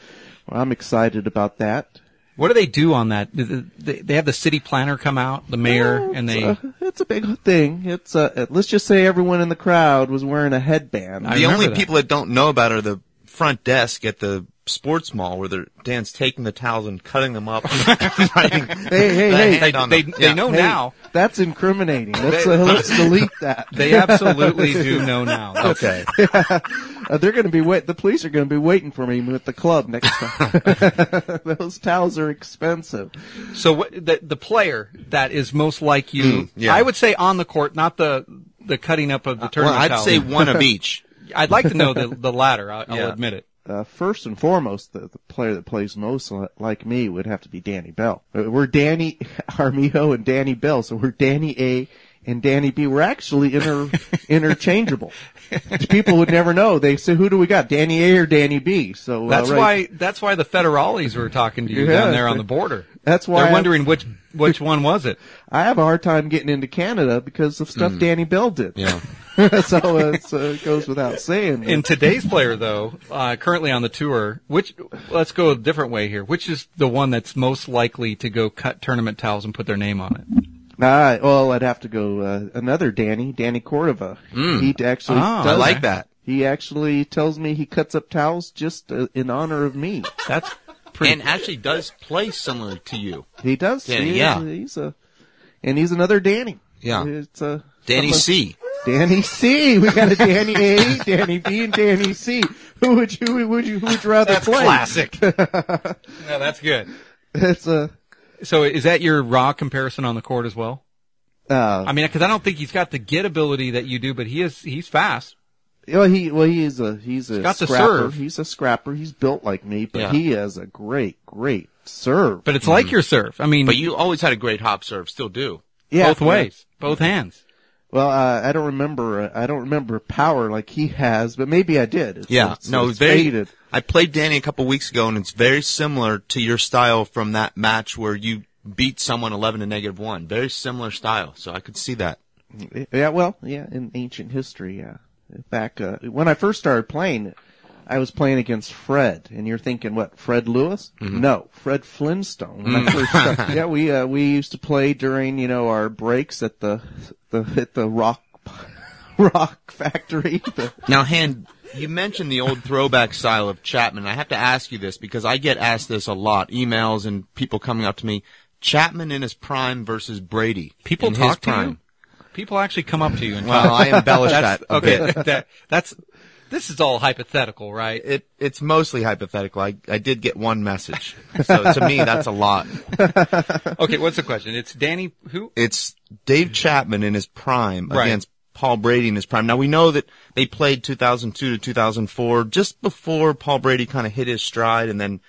Speaker 3: I'm excited about that.
Speaker 1: What do they do on that? Do They they have the city planner come out, the mayor,
Speaker 3: Well,
Speaker 1: and they.
Speaker 3: a, it's a big thing. It's uh, let's just say everyone in the crowd was wearing a headband.
Speaker 1: I
Speaker 2: the only
Speaker 1: that.
Speaker 2: people that don't know about are the front desk at the sports mall where they're Dan's taking the towels and cutting them up. (laughs) (laughs) writing
Speaker 3: Hey, hey, hey.
Speaker 2: hand
Speaker 1: They, they,
Speaker 2: them.
Speaker 1: they
Speaker 2: Yeah.
Speaker 1: know
Speaker 3: Hey,
Speaker 1: now.
Speaker 3: That's incriminating. Let's uh, (laughs) let's delete that.
Speaker 1: They absolutely do know now.
Speaker 2: Okay.
Speaker 3: Uh, they're going to be wait. The police are going to be waiting for me at the club next time. Those towels are expensive.
Speaker 1: So what, the the player that is most like you,
Speaker 2: Mm, yeah.
Speaker 1: I would say on the court, not the the cutting up of the
Speaker 2: Well. I'd
Speaker 1: towel.
Speaker 2: say one of each.
Speaker 1: I'd like to know the the latter. I'll, I'll
Speaker 2: Yeah.
Speaker 1: admit it.
Speaker 3: Uh, first and foremost, the, the player that plays most like me would have to be Danny Bell. Uh, We're Danny (laughs) Armijo and Danny Bell, so we're Danny A and Danny B. We're actually inter (laughs) interchangeable. People would never know. They say, "Who do we got, Danny A or Danny B?" So uh,
Speaker 1: That's
Speaker 3: right-
Speaker 1: why that's why the federales were talking to you
Speaker 3: Yeah,
Speaker 1: down there on the border.
Speaker 3: That's why
Speaker 1: they're
Speaker 3: I'm-
Speaker 1: wondering which which (laughs) one was it.
Speaker 3: I have a hard time getting into Canada because of stuff Danny Bell did.
Speaker 2: Yeah. (laughs)
Speaker 3: so uh, it's, uh, it goes without saying.
Speaker 1: In today's player, though, uh, currently on the tour, which let's go a different way here. Which is the one that's most likely to go cut tournament towels and put their name on it?
Speaker 3: Ah, well, I'd have to go uh, another Danny, Danny Cordova. He actually does
Speaker 2: I like that.
Speaker 3: He actually tells me he cuts up towels just uh, in honor of me. (laughs)
Speaker 1: That's pretty.
Speaker 2: And actually does play similar to you.
Speaker 3: He does.
Speaker 2: Danny,
Speaker 3: He-
Speaker 2: yeah.
Speaker 3: He's a, and he's another Danny.
Speaker 2: Yeah.
Speaker 3: It's a
Speaker 2: Danny C.
Speaker 3: Danny C. We got a Danny A, (laughs) Danny B, and Danny C. Who would you who would you who would you rather
Speaker 1: that's
Speaker 3: play?
Speaker 1: classic. (laughs) no, that's good.
Speaker 3: It's a.
Speaker 1: So is that your raw comparison on the court as well?
Speaker 3: Uh,
Speaker 1: I mean, because I don't think he's got the get ability that you do, but he is he's fast.
Speaker 3: well, he well he is a he's a
Speaker 1: got the
Speaker 3: scrapper.
Speaker 1: serve.
Speaker 3: He's a scrapper. He's built like me, but
Speaker 2: Yeah.
Speaker 3: he has a great great serve.
Speaker 1: But it's like your serve. I mean,
Speaker 2: But you always had a great hop serve, still do.
Speaker 3: yeah,
Speaker 1: both ways, both hands.
Speaker 3: Well, uh, I don't remember. I don't remember power like he has, but maybe I did. It's,
Speaker 2: Yeah.
Speaker 3: it's,
Speaker 2: no,
Speaker 3: it's
Speaker 2: very.
Speaker 3: faded.
Speaker 2: I played Danny a couple weeks ago, and it's very similar to your style from that match where you beat someone eleven to negative one. Very similar style, so I could see that.
Speaker 3: Yeah, well, yeah, in ancient history, yeah. Back uh, when I first started playing, I was playing against Fred, and you're thinking, what? Fred Lewis? No, Fred Flintstone. When I first started, (laughs) yeah, we uh, we used to play during you know our breaks at the the at the rock (laughs) rock factory. (laughs) The,
Speaker 2: Now, Hand, you mentioned the old throwback style of Chapman. I have to ask you this because I get asked this a lot, emails and people coming up to me. Chapman in his prime versus Brady.
Speaker 1: People
Speaker 2: in
Speaker 1: talk
Speaker 2: his
Speaker 1: to
Speaker 2: prime.
Speaker 1: you. People actually come up to you and
Speaker 2: Well,
Speaker 1: talk.
Speaker 2: I embellish
Speaker 1: That's,
Speaker 2: that.
Speaker 1: okay, that, that's this is all hypothetical, right?
Speaker 2: It it's mostly hypothetical. I I did get one message, so to me that's a lot. (laughs)
Speaker 1: Okay, what's the question? It's Danny who?
Speaker 2: It's Dave Chapman in his prime
Speaker 1: Right.
Speaker 2: against Paul Brady in his prime. Now we know that they played 2002 to 2004, just before Paul Brady kind of hit his stride, and then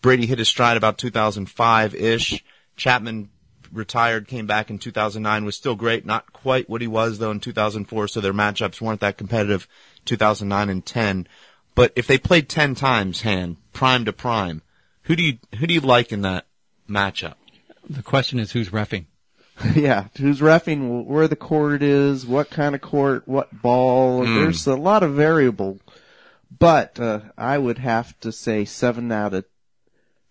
Speaker 2: Brady hit his stride about 2005 ish. Chapman retired, came back in 2009, was still great, not quite what he was though in 2004. So their matchups weren't that competitive. 2009 and 10, but if they played 10 times, hand prime to prime, who do you who do you like in that matchup?
Speaker 1: The question is who's refing. (laughs)
Speaker 3: yeah, who's refing, where the court is, what kind of court, what ball.
Speaker 2: Hmm.
Speaker 3: There's a lot of variable. But uh, I would have to say seven out of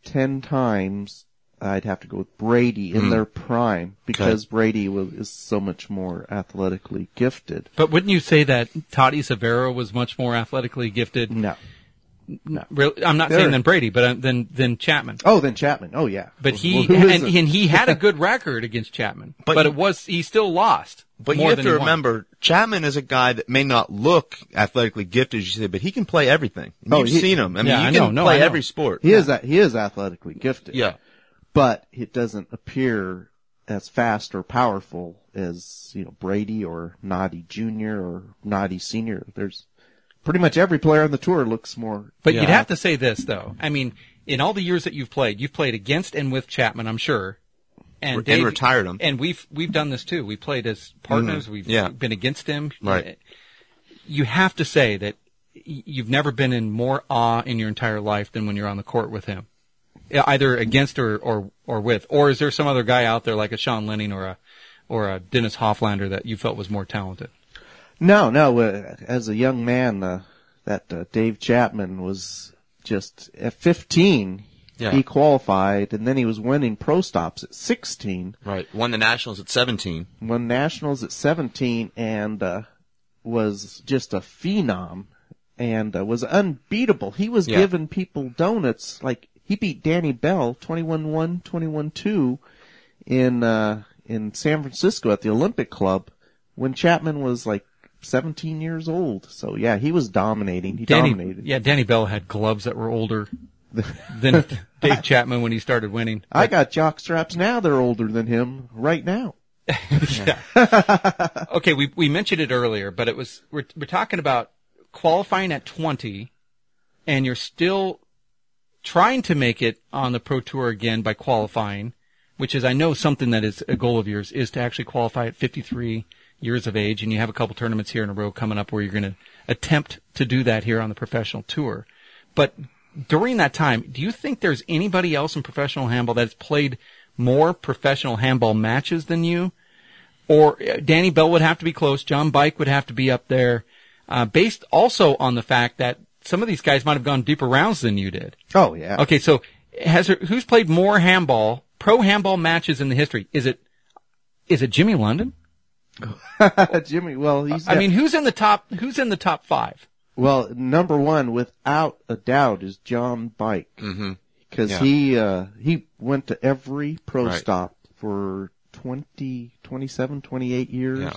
Speaker 3: ten times I'd have to go with Brady in their prime because Brady was, is so much more athletically gifted.
Speaker 1: But wouldn't you say that Naty Alvarado was much more athletically gifted?
Speaker 3: No.
Speaker 1: Really, I'm not
Speaker 3: There-
Speaker 1: saying than Brady, but uh, than than Chapman.
Speaker 3: Oh, then Chapman. Oh, yeah.
Speaker 1: But he
Speaker 3: Well,
Speaker 1: and, and he had a (laughs) good record against Chapman,
Speaker 2: But
Speaker 1: but, it was he still lost.
Speaker 2: But you have to
Speaker 1: he won.
Speaker 2: remember, Chapman is a guy that may not look athletically gifted, as you say, but he can play everything.
Speaker 3: Oh,
Speaker 2: You've
Speaker 3: he-
Speaker 2: seen him. I mean,
Speaker 1: Yeah,
Speaker 2: you
Speaker 1: I
Speaker 2: can
Speaker 1: know. No,
Speaker 2: play every sport.
Speaker 3: he is he is athletically gifted.
Speaker 2: Yeah.
Speaker 3: But it doesn't appear as fast or powerful as you know Brady or Naty Jr. or Naty Senior. There's pretty much every player on the tour looks more.
Speaker 1: But
Speaker 2: Yeah.
Speaker 1: you'd have to say this though. I mean, in all the years that you've played, you've played against and with Chapman, I'm sure. And,
Speaker 2: And
Speaker 1: Dave-
Speaker 2: retired him.
Speaker 1: And we've we've done this too. We played as partners. Mm-hmm. We've
Speaker 2: Yeah.
Speaker 1: been against him.
Speaker 2: Right.
Speaker 1: You have to say that you've never been in more awe in your entire life than when you're on the court with him, Yeah, either against or or or with. Or is there some other guy out there like a Sean Lenning or a or a Dennis Hofflander that you felt was more talented?
Speaker 3: No, no. Uh, as a young man, uh, that uh, Dave Chapman was just at 15.
Speaker 2: Yeah.
Speaker 3: He qualified, and then he was winning pro stops at 16.
Speaker 2: Right. Won the Nationals at 17.
Speaker 3: won nationals at 17 and uh, was just a phenom and uh, was unbeatable. He was
Speaker 2: Yeah.
Speaker 3: giving people donuts like he beat Danny Bell 21-1, 21-2 in uh, in San Francisco at the Olympic Club when Chapman was like 17 years old. So yeah, he was dominating. He
Speaker 1: Danny,
Speaker 3: dominated.
Speaker 1: yeah, Danny Bell had gloves that were older (laughs) than Dave Chapman when he started winning.
Speaker 3: I got jock straps now. They're older than him right now. (laughs) (laughs)
Speaker 1: Okay, we we mentioned it earlier, but it was we're we're talking about qualifying at 20 and you're still trying to make it on the pro tour again by qualifying, which is I know something that is a goal of yours is to actually qualify at 53 years of age and you have a couple tournaments here in a row coming up where you're going to attempt to do that here on the professional tour. But during that time, do you think there's anybody else in professional handball that's played more professional handball matches than you? or uh, Danny Bell would have to be close. John Bike would have to be up there, uh, based also on the fact that some of these guys might have gone deeper rounds than you did.
Speaker 3: Oh yeah.
Speaker 1: Okay, so has there, who's played more handball, pro handball matches in the history? Is it is it Jimmy London? (laughs)
Speaker 3: Jimmy, well, he's
Speaker 1: I mean, who's in the top? Who's in the top five?
Speaker 3: Well, number one, without a doubt, is John Bike.
Speaker 2: Mm-hmm.
Speaker 3: Because
Speaker 2: Yeah.
Speaker 3: he, uh, he went to every pro
Speaker 2: Right.
Speaker 3: stop for 20, 27, 28 years.
Speaker 2: Yeah.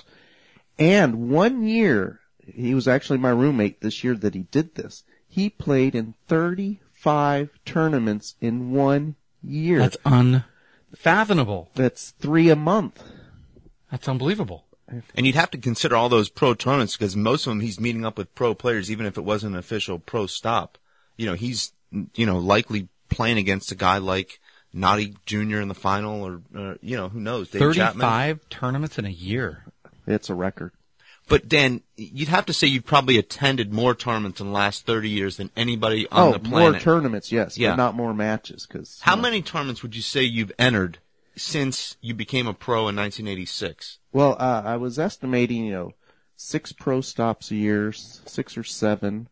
Speaker 3: And one year, he was actually my roommate this year that he did this. He played in 35 tournaments in one year.
Speaker 1: That's unfathomable.
Speaker 3: That's three a month.
Speaker 1: That's unbelievable.
Speaker 2: And you'd have to consider all those pro tournaments because most of them he's meeting up with pro players, even if it wasn't an official pro stop. You know, he's, you know, likely playing against a guy like Naty Jr. in the final or, uh, you know, who knows? Dave Chapman.
Speaker 1: Thirty-five tournaments in a year.
Speaker 3: It's a record.
Speaker 2: But Dan, you'd have to say you've probably attended more tournaments in the last 30 years than anybody on
Speaker 3: oh,
Speaker 2: the planet.
Speaker 3: more tournaments, yes,
Speaker 2: Yeah.
Speaker 3: but not more matches. Cause,
Speaker 2: How
Speaker 3: know,
Speaker 2: many tournaments would you say you've entered since you became a pro in 1986?
Speaker 3: Well, uh, I was estimating, you know, six pro stops a year, six or seven.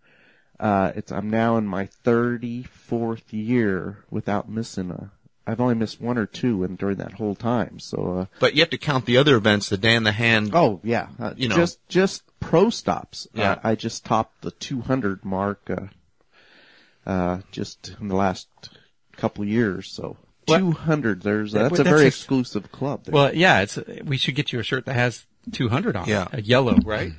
Speaker 3: Uh, it's, I'm now in my 34th year without missing a, I've only missed one or two in, during that whole time. So, uh,
Speaker 2: But you have to count the other events, the Dan the Hand.
Speaker 3: oh yeah, uh,
Speaker 2: You know.
Speaker 3: just, just pro stops.
Speaker 2: Yeah.
Speaker 3: Uh, I just topped the 200 mark, uh, uh, just in the last couple of years. So,
Speaker 1: What-
Speaker 3: 200, there's, that's
Speaker 1: but
Speaker 3: a
Speaker 1: that's
Speaker 3: very
Speaker 1: ex-
Speaker 3: exclusive club. There.
Speaker 1: Well, yeah, it's we should get you a shirt that has 200 on
Speaker 2: Yeah.
Speaker 1: it, a yellow, right?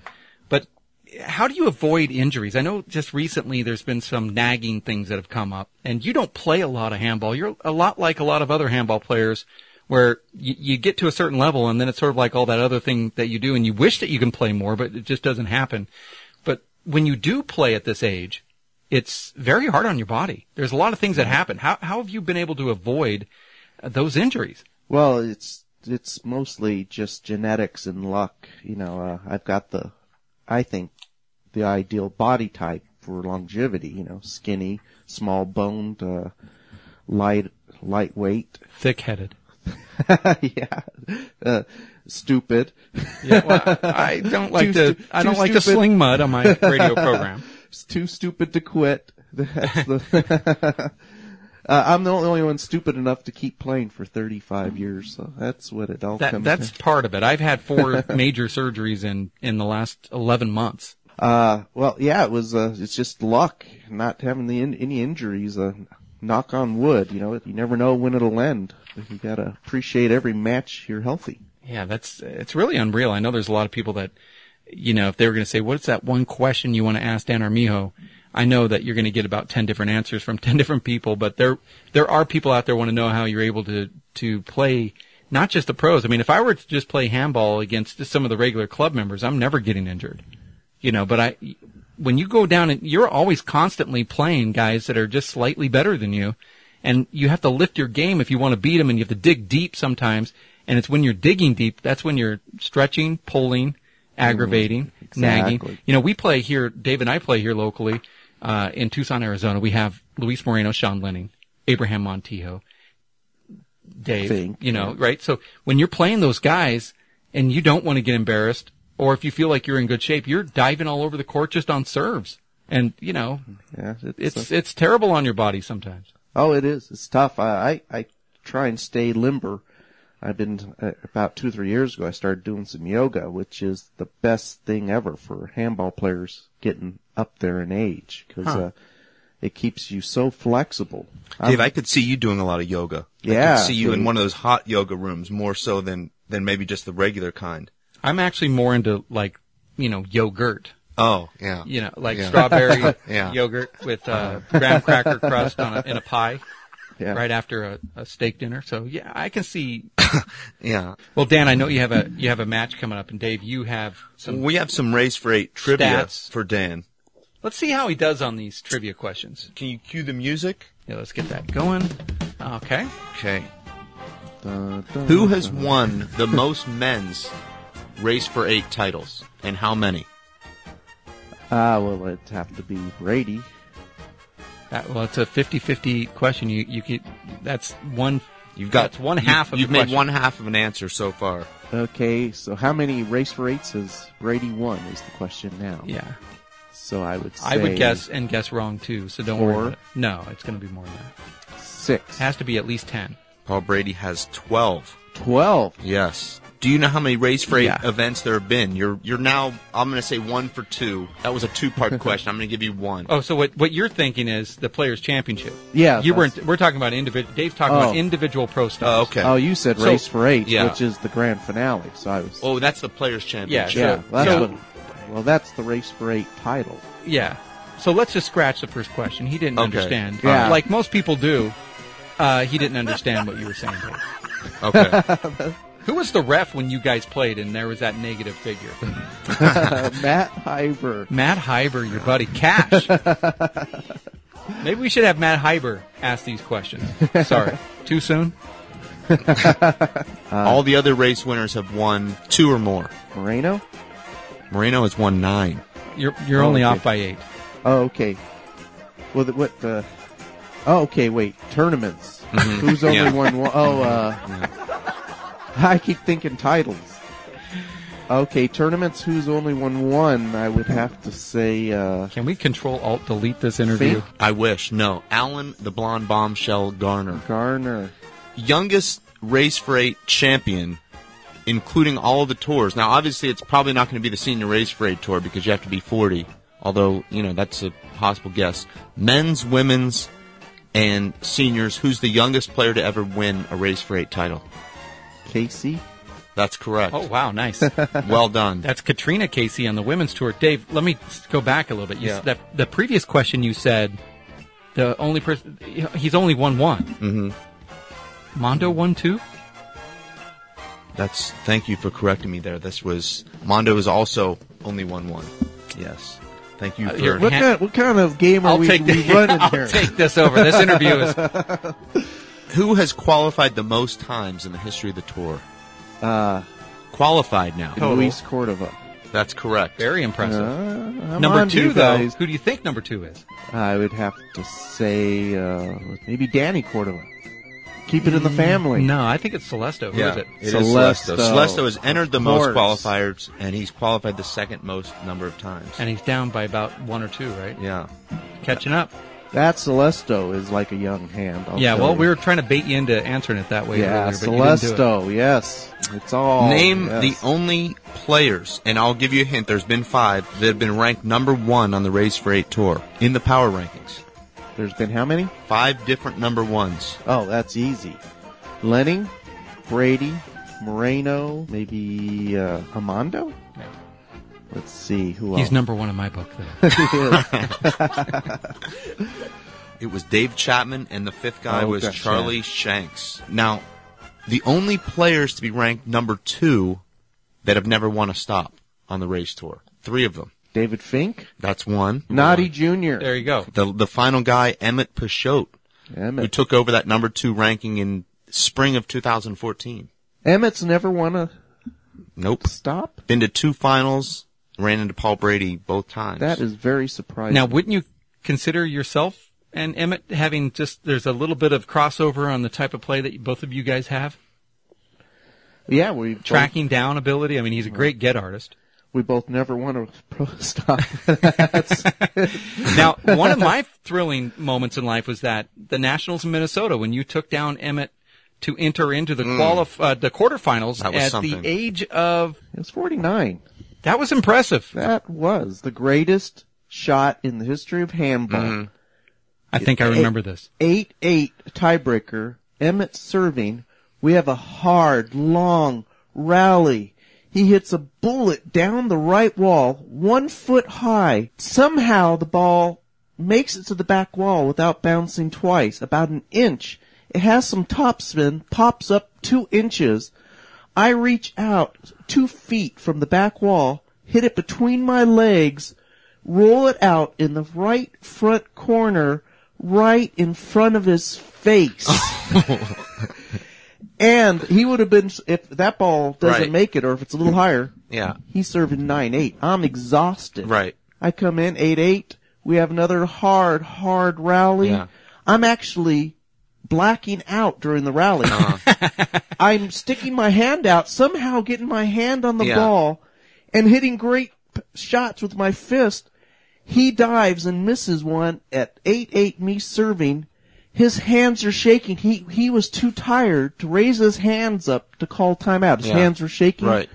Speaker 1: How do you avoid injuries? I know just recently there's been some nagging things that have come up, and you don't play a lot of handball. You're a lot like a lot of other handball players, where you, you get to a certain level and then it's sort of like all that other thing that you do and you wish that you can play more, but it just doesn't happen. But when you do play at this age, it's very hard on your body. There's a lot of things that happen. How, how have you been able to avoid uh, those injuries?
Speaker 3: Well, it's it's mostly just genetics and luck. You know, uh, I've got the, I think, the ideal body type for longevity. You know, skinny, small boned, uh, light, lightweight.
Speaker 1: Thick headed. (laughs)
Speaker 3: yeah, uh, stupid.
Speaker 1: Yeah, well, I (laughs) don't like to.
Speaker 3: stu-
Speaker 1: I don't like to sling mud on my (laughs) radio program.
Speaker 3: It's too stupid to quit. That's the. uh, I'm the only one stupid enough to keep playing for 35 years, so that's what it all
Speaker 1: That
Speaker 3: comes.
Speaker 1: that's part of it. I've had four major surgeries in in the last eleven months.
Speaker 3: Uh, well, yeah, it was. Uh, it's just luck not having the in, any injuries. Uh, knock on wood. You know, you never know when it'll end. You gotta appreciate every match you're healthy.
Speaker 1: Yeah, that's it's really unreal. I know there's a lot of people that, you know, if they were going to say, "What's that one question you want to ask Dan Armijo?" I know that you're going to get about ten different answers from (laughs) ten different people, but there there are people out there want to know how you're able to to play not just the pros. I mean, if I were to just play handball against some of the regular club members, I'm never getting injured. You know, but I when you go down and you're always constantly playing guys that are just slightly better than you, and you have to lift your game if you want to beat them, and you have to dig deep sometimes. And it's when you're digging deep that's when you're stretching, pulling, aggravating, nagging.
Speaker 3: exactly.
Speaker 1: You know, we play here. Dave and I play here locally uh, in Tucson, Arizona. We have Luis Moreno, Sean Lenning, Abraham Montijo, Dave. You know, right? So when you're playing those guys and you don't want to get embarrassed, or if you feel like you're in good shape, you're diving all over the court just on serves. And you know,
Speaker 3: Yeah,
Speaker 1: it's
Speaker 3: uh,
Speaker 1: it's terrible on your body sometimes.
Speaker 3: Oh, it is. It's tough. I, I, I try and stay limber. I've been uh, about two, three years ago. I started doing some yoga, which is the best thing ever for handball players getting up there in age because
Speaker 1: Huh.
Speaker 3: uh, it keeps you so flexible.
Speaker 2: Dave,
Speaker 3: I'm-
Speaker 2: I could see you doing a lot of yoga. I
Speaker 3: Yeah,
Speaker 2: could see you in one of those hot yoga rooms more so than than maybe just the regular kind.
Speaker 1: I'm actually more into like you know yogurt.
Speaker 2: Oh, yeah.
Speaker 1: You know, like
Speaker 2: Yeah.
Speaker 1: strawberry (laughs)
Speaker 2: Yeah.
Speaker 1: yogurt with uh, graham cracker crust on a, in a pie (laughs)
Speaker 3: yeah.
Speaker 1: right after a, a steak dinner. So yeah, I can see. (laughs)
Speaker 2: Yeah.
Speaker 1: Well, Dan, I know you have a you have a match coming up, and Dave, you have some.
Speaker 2: We have some race for eight trivia
Speaker 1: Stats.
Speaker 2: for Dan.
Speaker 1: Let's see how he does on these trivia questions.
Speaker 2: Can you cue the music?
Speaker 1: Yeah, let's get that going. Okay.
Speaker 2: Okay.
Speaker 3: Dun, dun,
Speaker 2: Who has
Speaker 3: dun.
Speaker 2: won the most men's race for eight titles, and how many?
Speaker 3: Ah, well, it'd have to be Brady.
Speaker 1: That, well, it's a 50-50 question. You you get that's one.
Speaker 2: You've got
Speaker 1: that's one
Speaker 2: you-
Speaker 1: half of
Speaker 2: You've
Speaker 1: the
Speaker 2: made
Speaker 1: question.
Speaker 2: one half of an answer so far.
Speaker 3: Okay, so how many race for eights has Brady won is the question now.
Speaker 1: Yeah,
Speaker 3: So I would say
Speaker 1: I would guess and guess wrong too. So don't
Speaker 3: Four.
Speaker 1: worry. About it. No, it's going to be more than that.
Speaker 3: six.
Speaker 1: It has to be at least ten.
Speaker 2: Paul Brady has twelve.
Speaker 3: Twelve.
Speaker 2: Yes. Do you know how many race for eight
Speaker 1: Yeah.
Speaker 2: events there have been? You're you're now. I'm going to say one for two. That was a two part (laughs) question. I'm going to give you one.
Speaker 1: Oh, so what what you're thinking is the Players Championship?
Speaker 3: Yeah,
Speaker 1: you weren't. We're talking about individual. Dave's talking
Speaker 3: Oh.
Speaker 1: about individual pro stars.
Speaker 2: Oh, okay.
Speaker 3: Oh, you said
Speaker 1: So-
Speaker 3: race for eight,
Speaker 2: Yeah.
Speaker 3: which is the grand finale. So I was.
Speaker 2: Oh, that's the Players Championship.
Speaker 1: Yeah,
Speaker 3: yeah,
Speaker 1: sure.
Speaker 3: well, that's
Speaker 1: So-
Speaker 3: what. Well, that's the race for eight title.
Speaker 1: Yeah. So let's just scratch the first question. He didn't
Speaker 2: Okay.
Speaker 1: understand.
Speaker 3: Yeah.
Speaker 1: Like most people do. Uh, he didn't understand what you were saying. Dave.
Speaker 2: Okay. (laughs) (laughs)
Speaker 1: Who was the ref when you guys played and there was that negative figure? (laughs)
Speaker 3: Matt Hyber.
Speaker 1: Matt Hyber, your buddy. Cash. Maybe we should have Matt Hyber ask these questions. Sorry. Too soon? (laughs)
Speaker 2: All the other race winners have won two or more.
Speaker 3: Moreno.
Speaker 2: Moreno has won nine.
Speaker 1: You're you're
Speaker 3: Oh,
Speaker 1: only
Speaker 3: okay.
Speaker 1: off by eight.
Speaker 3: Oh, okay. Well, the, what the? Oh, okay. Wait, tournaments. Who's only
Speaker 2: Yeah.
Speaker 3: won one? Oh, uh, (laughs) I keep thinking titles. Okay, tournaments. Who's only won one? I would have to say. Uh,
Speaker 1: Can we control alt delete this interview?
Speaker 3: Fink?
Speaker 2: I wish. No. Alan, the blonde bombshell Garner.
Speaker 3: Garner.
Speaker 2: Youngest race for eight champion, including all of the tours. Now, obviously, it's probably not going to be the senior race for eight tour because you have to be 40. Although, you know, that's a possible guess. Men's, women's, and seniors. Who's the youngest player to ever win a race for eight title?
Speaker 3: Casey.
Speaker 2: That's correct.
Speaker 1: Oh wow, nice. (laughs)
Speaker 2: Well done.
Speaker 1: That's Catriona Casey on the women's tour. Dave, let me go back a little bit. You
Speaker 2: Yeah.
Speaker 1: s- that, the previous question you said the only person he's only won one.
Speaker 2: Mhm.
Speaker 1: Mondo won two.
Speaker 2: That's thank you for correcting me there. This was Mondo is also only one one. Yes. Thank you
Speaker 1: Uh,
Speaker 2: for
Speaker 1: here,
Speaker 3: What
Speaker 1: Ha-
Speaker 3: kind, what kind of game are
Speaker 1: I'll
Speaker 3: we,
Speaker 1: take
Speaker 3: we running (laughs)
Speaker 1: I'll
Speaker 3: here?
Speaker 1: take this over. This interview is (laughs)
Speaker 2: who has qualified the most times in the history of the tour.
Speaker 3: Uh,
Speaker 2: Qualified now.
Speaker 3: Luis Cordova.
Speaker 2: That's correct.
Speaker 1: very
Speaker 3: Uh,
Speaker 1: impressive.
Speaker 3: I'm
Speaker 1: number two, though,
Speaker 3: guys.
Speaker 1: who do you think number two is?
Speaker 3: I would have to say uh, maybe Danny Cordova. Keep it in the family.
Speaker 1: No, I think it's Celesto. Who is
Speaker 2: yeah,
Speaker 1: it?
Speaker 2: it is
Speaker 3: Celesto.
Speaker 2: Celesto. Celesto has entered the most
Speaker 3: course.
Speaker 2: qualifiers, and he's qualified the second most number of times.
Speaker 1: And he's down by about one or two, right?
Speaker 2: yeah.
Speaker 1: Catching up.
Speaker 3: That Celesto is like a young hand. I'll
Speaker 1: yeah, well,
Speaker 3: you.
Speaker 1: we were trying to bait you into answering it that way
Speaker 3: yeah,
Speaker 1: earlier, but you didn't do it.
Speaker 3: Celesto. Yes, it's all
Speaker 2: Name
Speaker 3: yes.
Speaker 2: the only players, and I'll give you a hint. There's been five that have been ranked number one on the Race for Eight tour in the power rankings.
Speaker 3: There's been how many?
Speaker 2: Five different number ones.
Speaker 3: Oh, that's easy. Lenny, Brady, Moreno, maybe uh, Amando.
Speaker 1: Yeah.
Speaker 3: Let's see who
Speaker 1: He's
Speaker 3: else.
Speaker 1: number one in my book, though. (laughs) (laughs)
Speaker 2: It was Dave Chapman, and the fifth guy
Speaker 3: Oh,
Speaker 2: was
Speaker 3: gosh,
Speaker 2: Charlie Shanks. Now, the only players to be ranked number two that have never won a stop on the race tour. Three of them.
Speaker 3: David Fink,
Speaker 2: That's one.
Speaker 3: Naty Jr.
Speaker 1: there you go.
Speaker 2: The the final guy, Emmett Peixoto, who
Speaker 3: Emmett.
Speaker 2: took over that number two ranking in spring of 2014.
Speaker 3: Emmett's never won a
Speaker 2: Nope.
Speaker 3: stop.
Speaker 2: Been to two finals, ran into Paul Brady both times.
Speaker 3: That is very surprising.
Speaker 1: Now, wouldn't you consider yourself and Emmett having just, there's a little bit of crossover on the type of play that both of you guys have?
Speaker 3: yeah, we both,
Speaker 1: Tracking down ability. I mean, he's a great get artist.
Speaker 3: we both never want to pro (laughs) stop. (laughs) That's,
Speaker 1: Now, one of my thrilling moments in life was that the Nationals in Minnesota when you took down Emmett to enter into the qualif- uh, the quarterfinals at
Speaker 2: something.
Speaker 1: the age of
Speaker 3: it was 49.
Speaker 1: That was impressive.
Speaker 3: That was the greatest shot in the history of handball.
Speaker 2: Mm-hmm.
Speaker 1: I think I remember this.
Speaker 3: 8-8 tiebreaker. Emmett serving. We have a hard, long rally. He hits a bullet down the right wall, one foot high. Somehow the ball makes it to the back wall without bouncing twice, about an inch. It has some topspin, pops up two inches. I reach out two feet from the back wall, hit it between my legs, roll it out in the right front corner, right in front of his face. (laughs) and he would have been, if that ball doesn't
Speaker 2: Right.
Speaker 3: make it, or if it's a little higher,
Speaker 2: yeah.
Speaker 3: he's serving 9-8. I'm exhausted.
Speaker 2: Right.
Speaker 3: I come in 8-8. We have another hard, hard rally.
Speaker 2: Yeah.
Speaker 3: I'm actually blacking out during the rally.
Speaker 2: Uh-huh. (laughs)
Speaker 3: I'm sticking my hand out, somehow getting my hand on the
Speaker 2: Yeah.
Speaker 3: ball and hitting great p- shots with my fist. He dives and misses one at 8-8 me serving. His hands are shaking. He, he was too tired to raise his hands up to call timeout. His
Speaker 2: Yeah.
Speaker 3: hands were shaking.
Speaker 2: Right.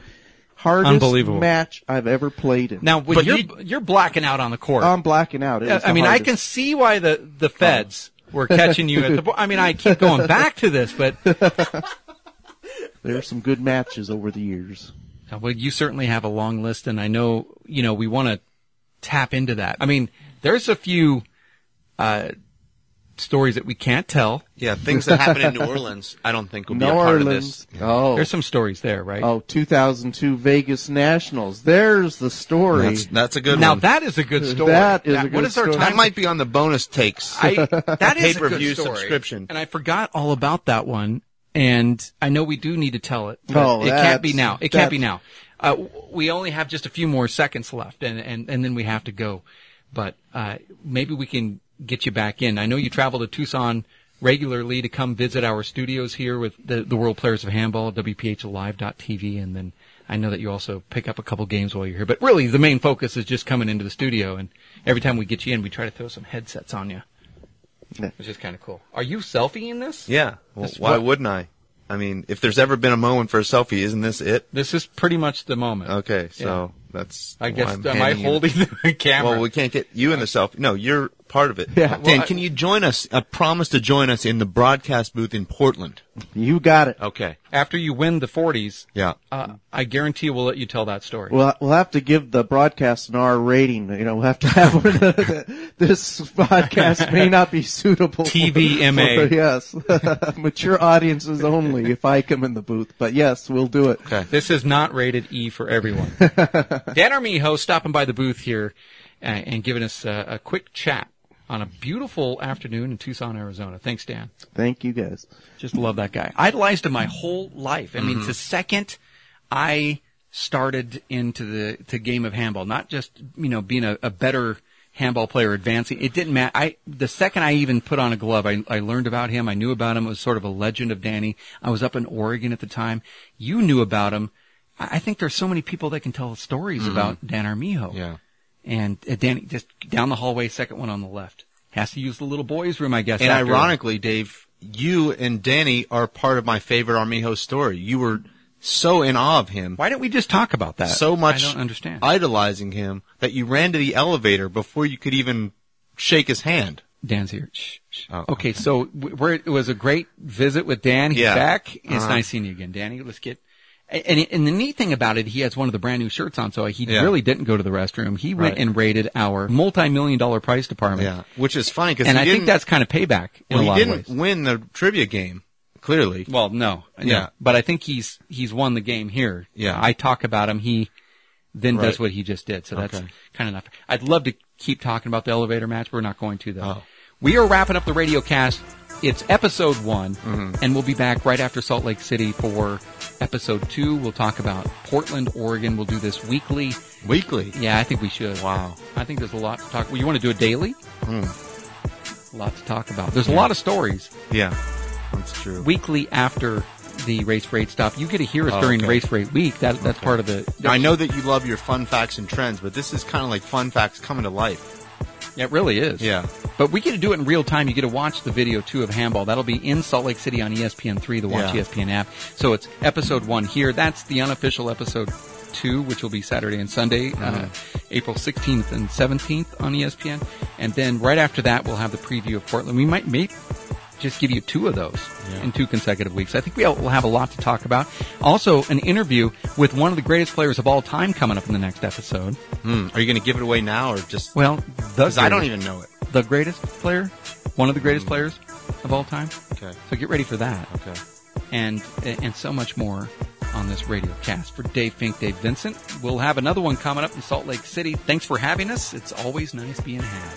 Speaker 3: Hardest
Speaker 1: Unbelievable.
Speaker 3: match I've ever played in.
Speaker 1: Now, when
Speaker 2: But
Speaker 1: you're
Speaker 2: you-
Speaker 1: you're blacking out on the court.
Speaker 3: I'm blacking out. It was
Speaker 1: I
Speaker 3: the
Speaker 1: mean, I can see why the the feds were catching you at the. bo- I mean, I keep going back to this, but (laughs)
Speaker 3: there are some good matches over the years.
Speaker 1: Uh, Well, you certainly have a long list, and I know you know we want to tap into that. I mean, there's a few uh, stories that we can't tell.
Speaker 2: Yeah, things that happen in New Orleans, I don't think will be
Speaker 3: New
Speaker 2: a part of
Speaker 3: Orleans.
Speaker 2: this.
Speaker 3: Oh.
Speaker 1: There's some stories there, right?
Speaker 3: Oh, 2002 Vegas Nationals. There's the story.
Speaker 2: That's, that's a good
Speaker 1: now
Speaker 2: one.
Speaker 1: Now that is a good story.
Speaker 3: That is a
Speaker 1: What
Speaker 3: good
Speaker 1: is our
Speaker 3: story.
Speaker 1: time?
Speaker 2: that might be on the bonus takes.
Speaker 1: I, (laughs) that is a good
Speaker 2: Pay-per-view
Speaker 1: story.
Speaker 2: subscription.
Speaker 1: and I forgot all about that one. And I know we do need to tell it. But
Speaker 3: Oh,
Speaker 1: it can't be now. It can't be now. Uh, we only have just a few more seconds left, and and and then we have to go. But uh, maybe we can get you back in. I know you travel to Tucson regularly to come visit our studios here with the the World Players of Handball, WPHLive.tv, and then I know that you also pick up a couple games while you're here. But really, the main focus is just coming into the studio, and every time we get you in, we try to throw some headsets on you
Speaker 3: Yeah.
Speaker 1: which is kind of cool. Are you selfieing this?
Speaker 2: yeah. Well,
Speaker 1: This-
Speaker 2: why
Speaker 1: what-
Speaker 2: wouldn't I? I mean, if there's ever been a moment for a selfie, isn't this it?
Speaker 1: This is pretty much the moment.
Speaker 2: Okay, so that's.
Speaker 1: I guess am I holding (laughs) the camera?
Speaker 2: Well, we can't get you in the selfie. No, you're part of it.
Speaker 3: Yeah.
Speaker 2: Dan,
Speaker 1: Well, I-
Speaker 2: can you join us? Uh, promise to join us in the broadcast booth in Portland.
Speaker 3: You got it.
Speaker 2: Okay.
Speaker 1: After you win the 40s,
Speaker 2: Yeah.
Speaker 1: uh, I guarantee we'll let you tell that story.
Speaker 3: Well, we'll have to give the broadcast an R rating. You know, we'll have to have one the- this podcast may not be suitable. for-
Speaker 1: TVMA. (laughs)
Speaker 3: for- yes, (laughs) mature audiences only. If I come in the booth, but yes, we'll do it.
Speaker 2: Okay.
Speaker 1: This is not rated E for everyone. (laughs) Dan Armijo stopping by the booth here uh, and giving us uh, a quick chat on a beautiful afternoon in Tucson, Arizona. Thanks, Dan.
Speaker 3: Thank you guys.
Speaker 1: Just love that guy. Idolized him my whole life. I mean,
Speaker 2: Mm-hmm.
Speaker 1: the second I started into the to game of handball, not just you know being a, a better handball player, advancing. It didn't matter. I the second I even put on a glove, I, I learned about him. I knew about him. It was sort of a legend of Danny. I was up in Oregon at the time. You knew about him. I I think there's so many people that can tell stories about Dan Armijo.
Speaker 2: Mm-hmm. Yeah.
Speaker 1: And uh, Danny just down the hallway, second one on the left. Has to use the little boys' room, I guess.
Speaker 2: And
Speaker 1: after-
Speaker 2: ironically, Dave, you and Danny are part of my favorite Armijo story. You were so in awe of him,
Speaker 1: why don't we just talk about that?
Speaker 2: so much
Speaker 1: I don't understand.
Speaker 2: idolizing him that you ran to the elevator before you could even shake his hand.
Speaker 1: Dan's here. Shh, shh.
Speaker 2: Oh.
Speaker 1: Okay, so we're, it was a great visit with Dan. He's
Speaker 2: Yeah.
Speaker 1: back. It's
Speaker 2: Uh-huh.
Speaker 1: nice seeing you again, Danny. Let's get. And, and the neat thing about it, he has one of the brand new shirts on, so he
Speaker 2: Yeah.
Speaker 1: really didn't go to the restroom. He went
Speaker 2: Right.
Speaker 1: and raided our multi-million dollar price department.
Speaker 2: Yeah, which is fine because
Speaker 1: And I think that's kind of payback in
Speaker 2: well,
Speaker 1: a
Speaker 2: he didn't win the trivia game. Clearly,
Speaker 1: Well, no, no.
Speaker 2: Yeah.
Speaker 1: but I think he's he's won the game here.
Speaker 2: Yeah.
Speaker 1: I talk about him. He then
Speaker 2: Right.
Speaker 1: does what he just did. So that's
Speaker 2: Okay.
Speaker 1: kind of enough. I'd love to keep talking about the elevator match. We're not going to though.
Speaker 2: Oh.
Speaker 1: We are wrapping up the radio cast. It's episode one,
Speaker 2: Mm-hmm.
Speaker 1: and we'll be back right after Salt Lake City for episode two. We'll talk about Portland, Oregon. We'll do this weekly.
Speaker 2: weekly.
Speaker 1: Yeah, I think we should.
Speaker 2: Wow.
Speaker 1: I think there's a lot to talk. Well, you want to do it daily?
Speaker 2: Hmm.
Speaker 1: A lot to talk about. There's a lot of stories
Speaker 2: Yeah, that's true.
Speaker 1: weekly after the race rate stop. You get to hear us
Speaker 2: Oh,
Speaker 1: during
Speaker 2: okay.
Speaker 1: race rate week. That that's part of the.
Speaker 2: I know that you love your fun facts and trends, but this is kind of like fun facts coming to life.
Speaker 1: It really is.
Speaker 2: Yeah.
Speaker 1: But we get to do it in real time. You get to watch the video too of handball. That'll be in Salt Lake City on E ESPN3, the Watch
Speaker 2: Yeah.
Speaker 1: ESPN app. So it's episode one here. That's the unofficial episode two, which will be Saturday and Sunday, uh, April 16th and 17th on ESPN. And then right after that, we'll have the preview of Portland. We might make just give you two of those
Speaker 2: Yeah.
Speaker 1: in two consecutive weeks. I think we'll we'll have a lot to talk about. Also, an interview with one of the greatest players of all time coming up in the next episode.
Speaker 2: Hmm. Are you going to give it away now or just?
Speaker 1: Well,
Speaker 2: Because I don't even know it.
Speaker 1: the greatest player, one of the greatest players of all time.
Speaker 2: Okay.
Speaker 1: So get ready for that,
Speaker 2: Okay.
Speaker 1: and and so much more on this radio cast. For Dave Fink, Dave Vincent, we'll have another one coming up in Salt Lake City. Thanks for having us. It's always nice being had.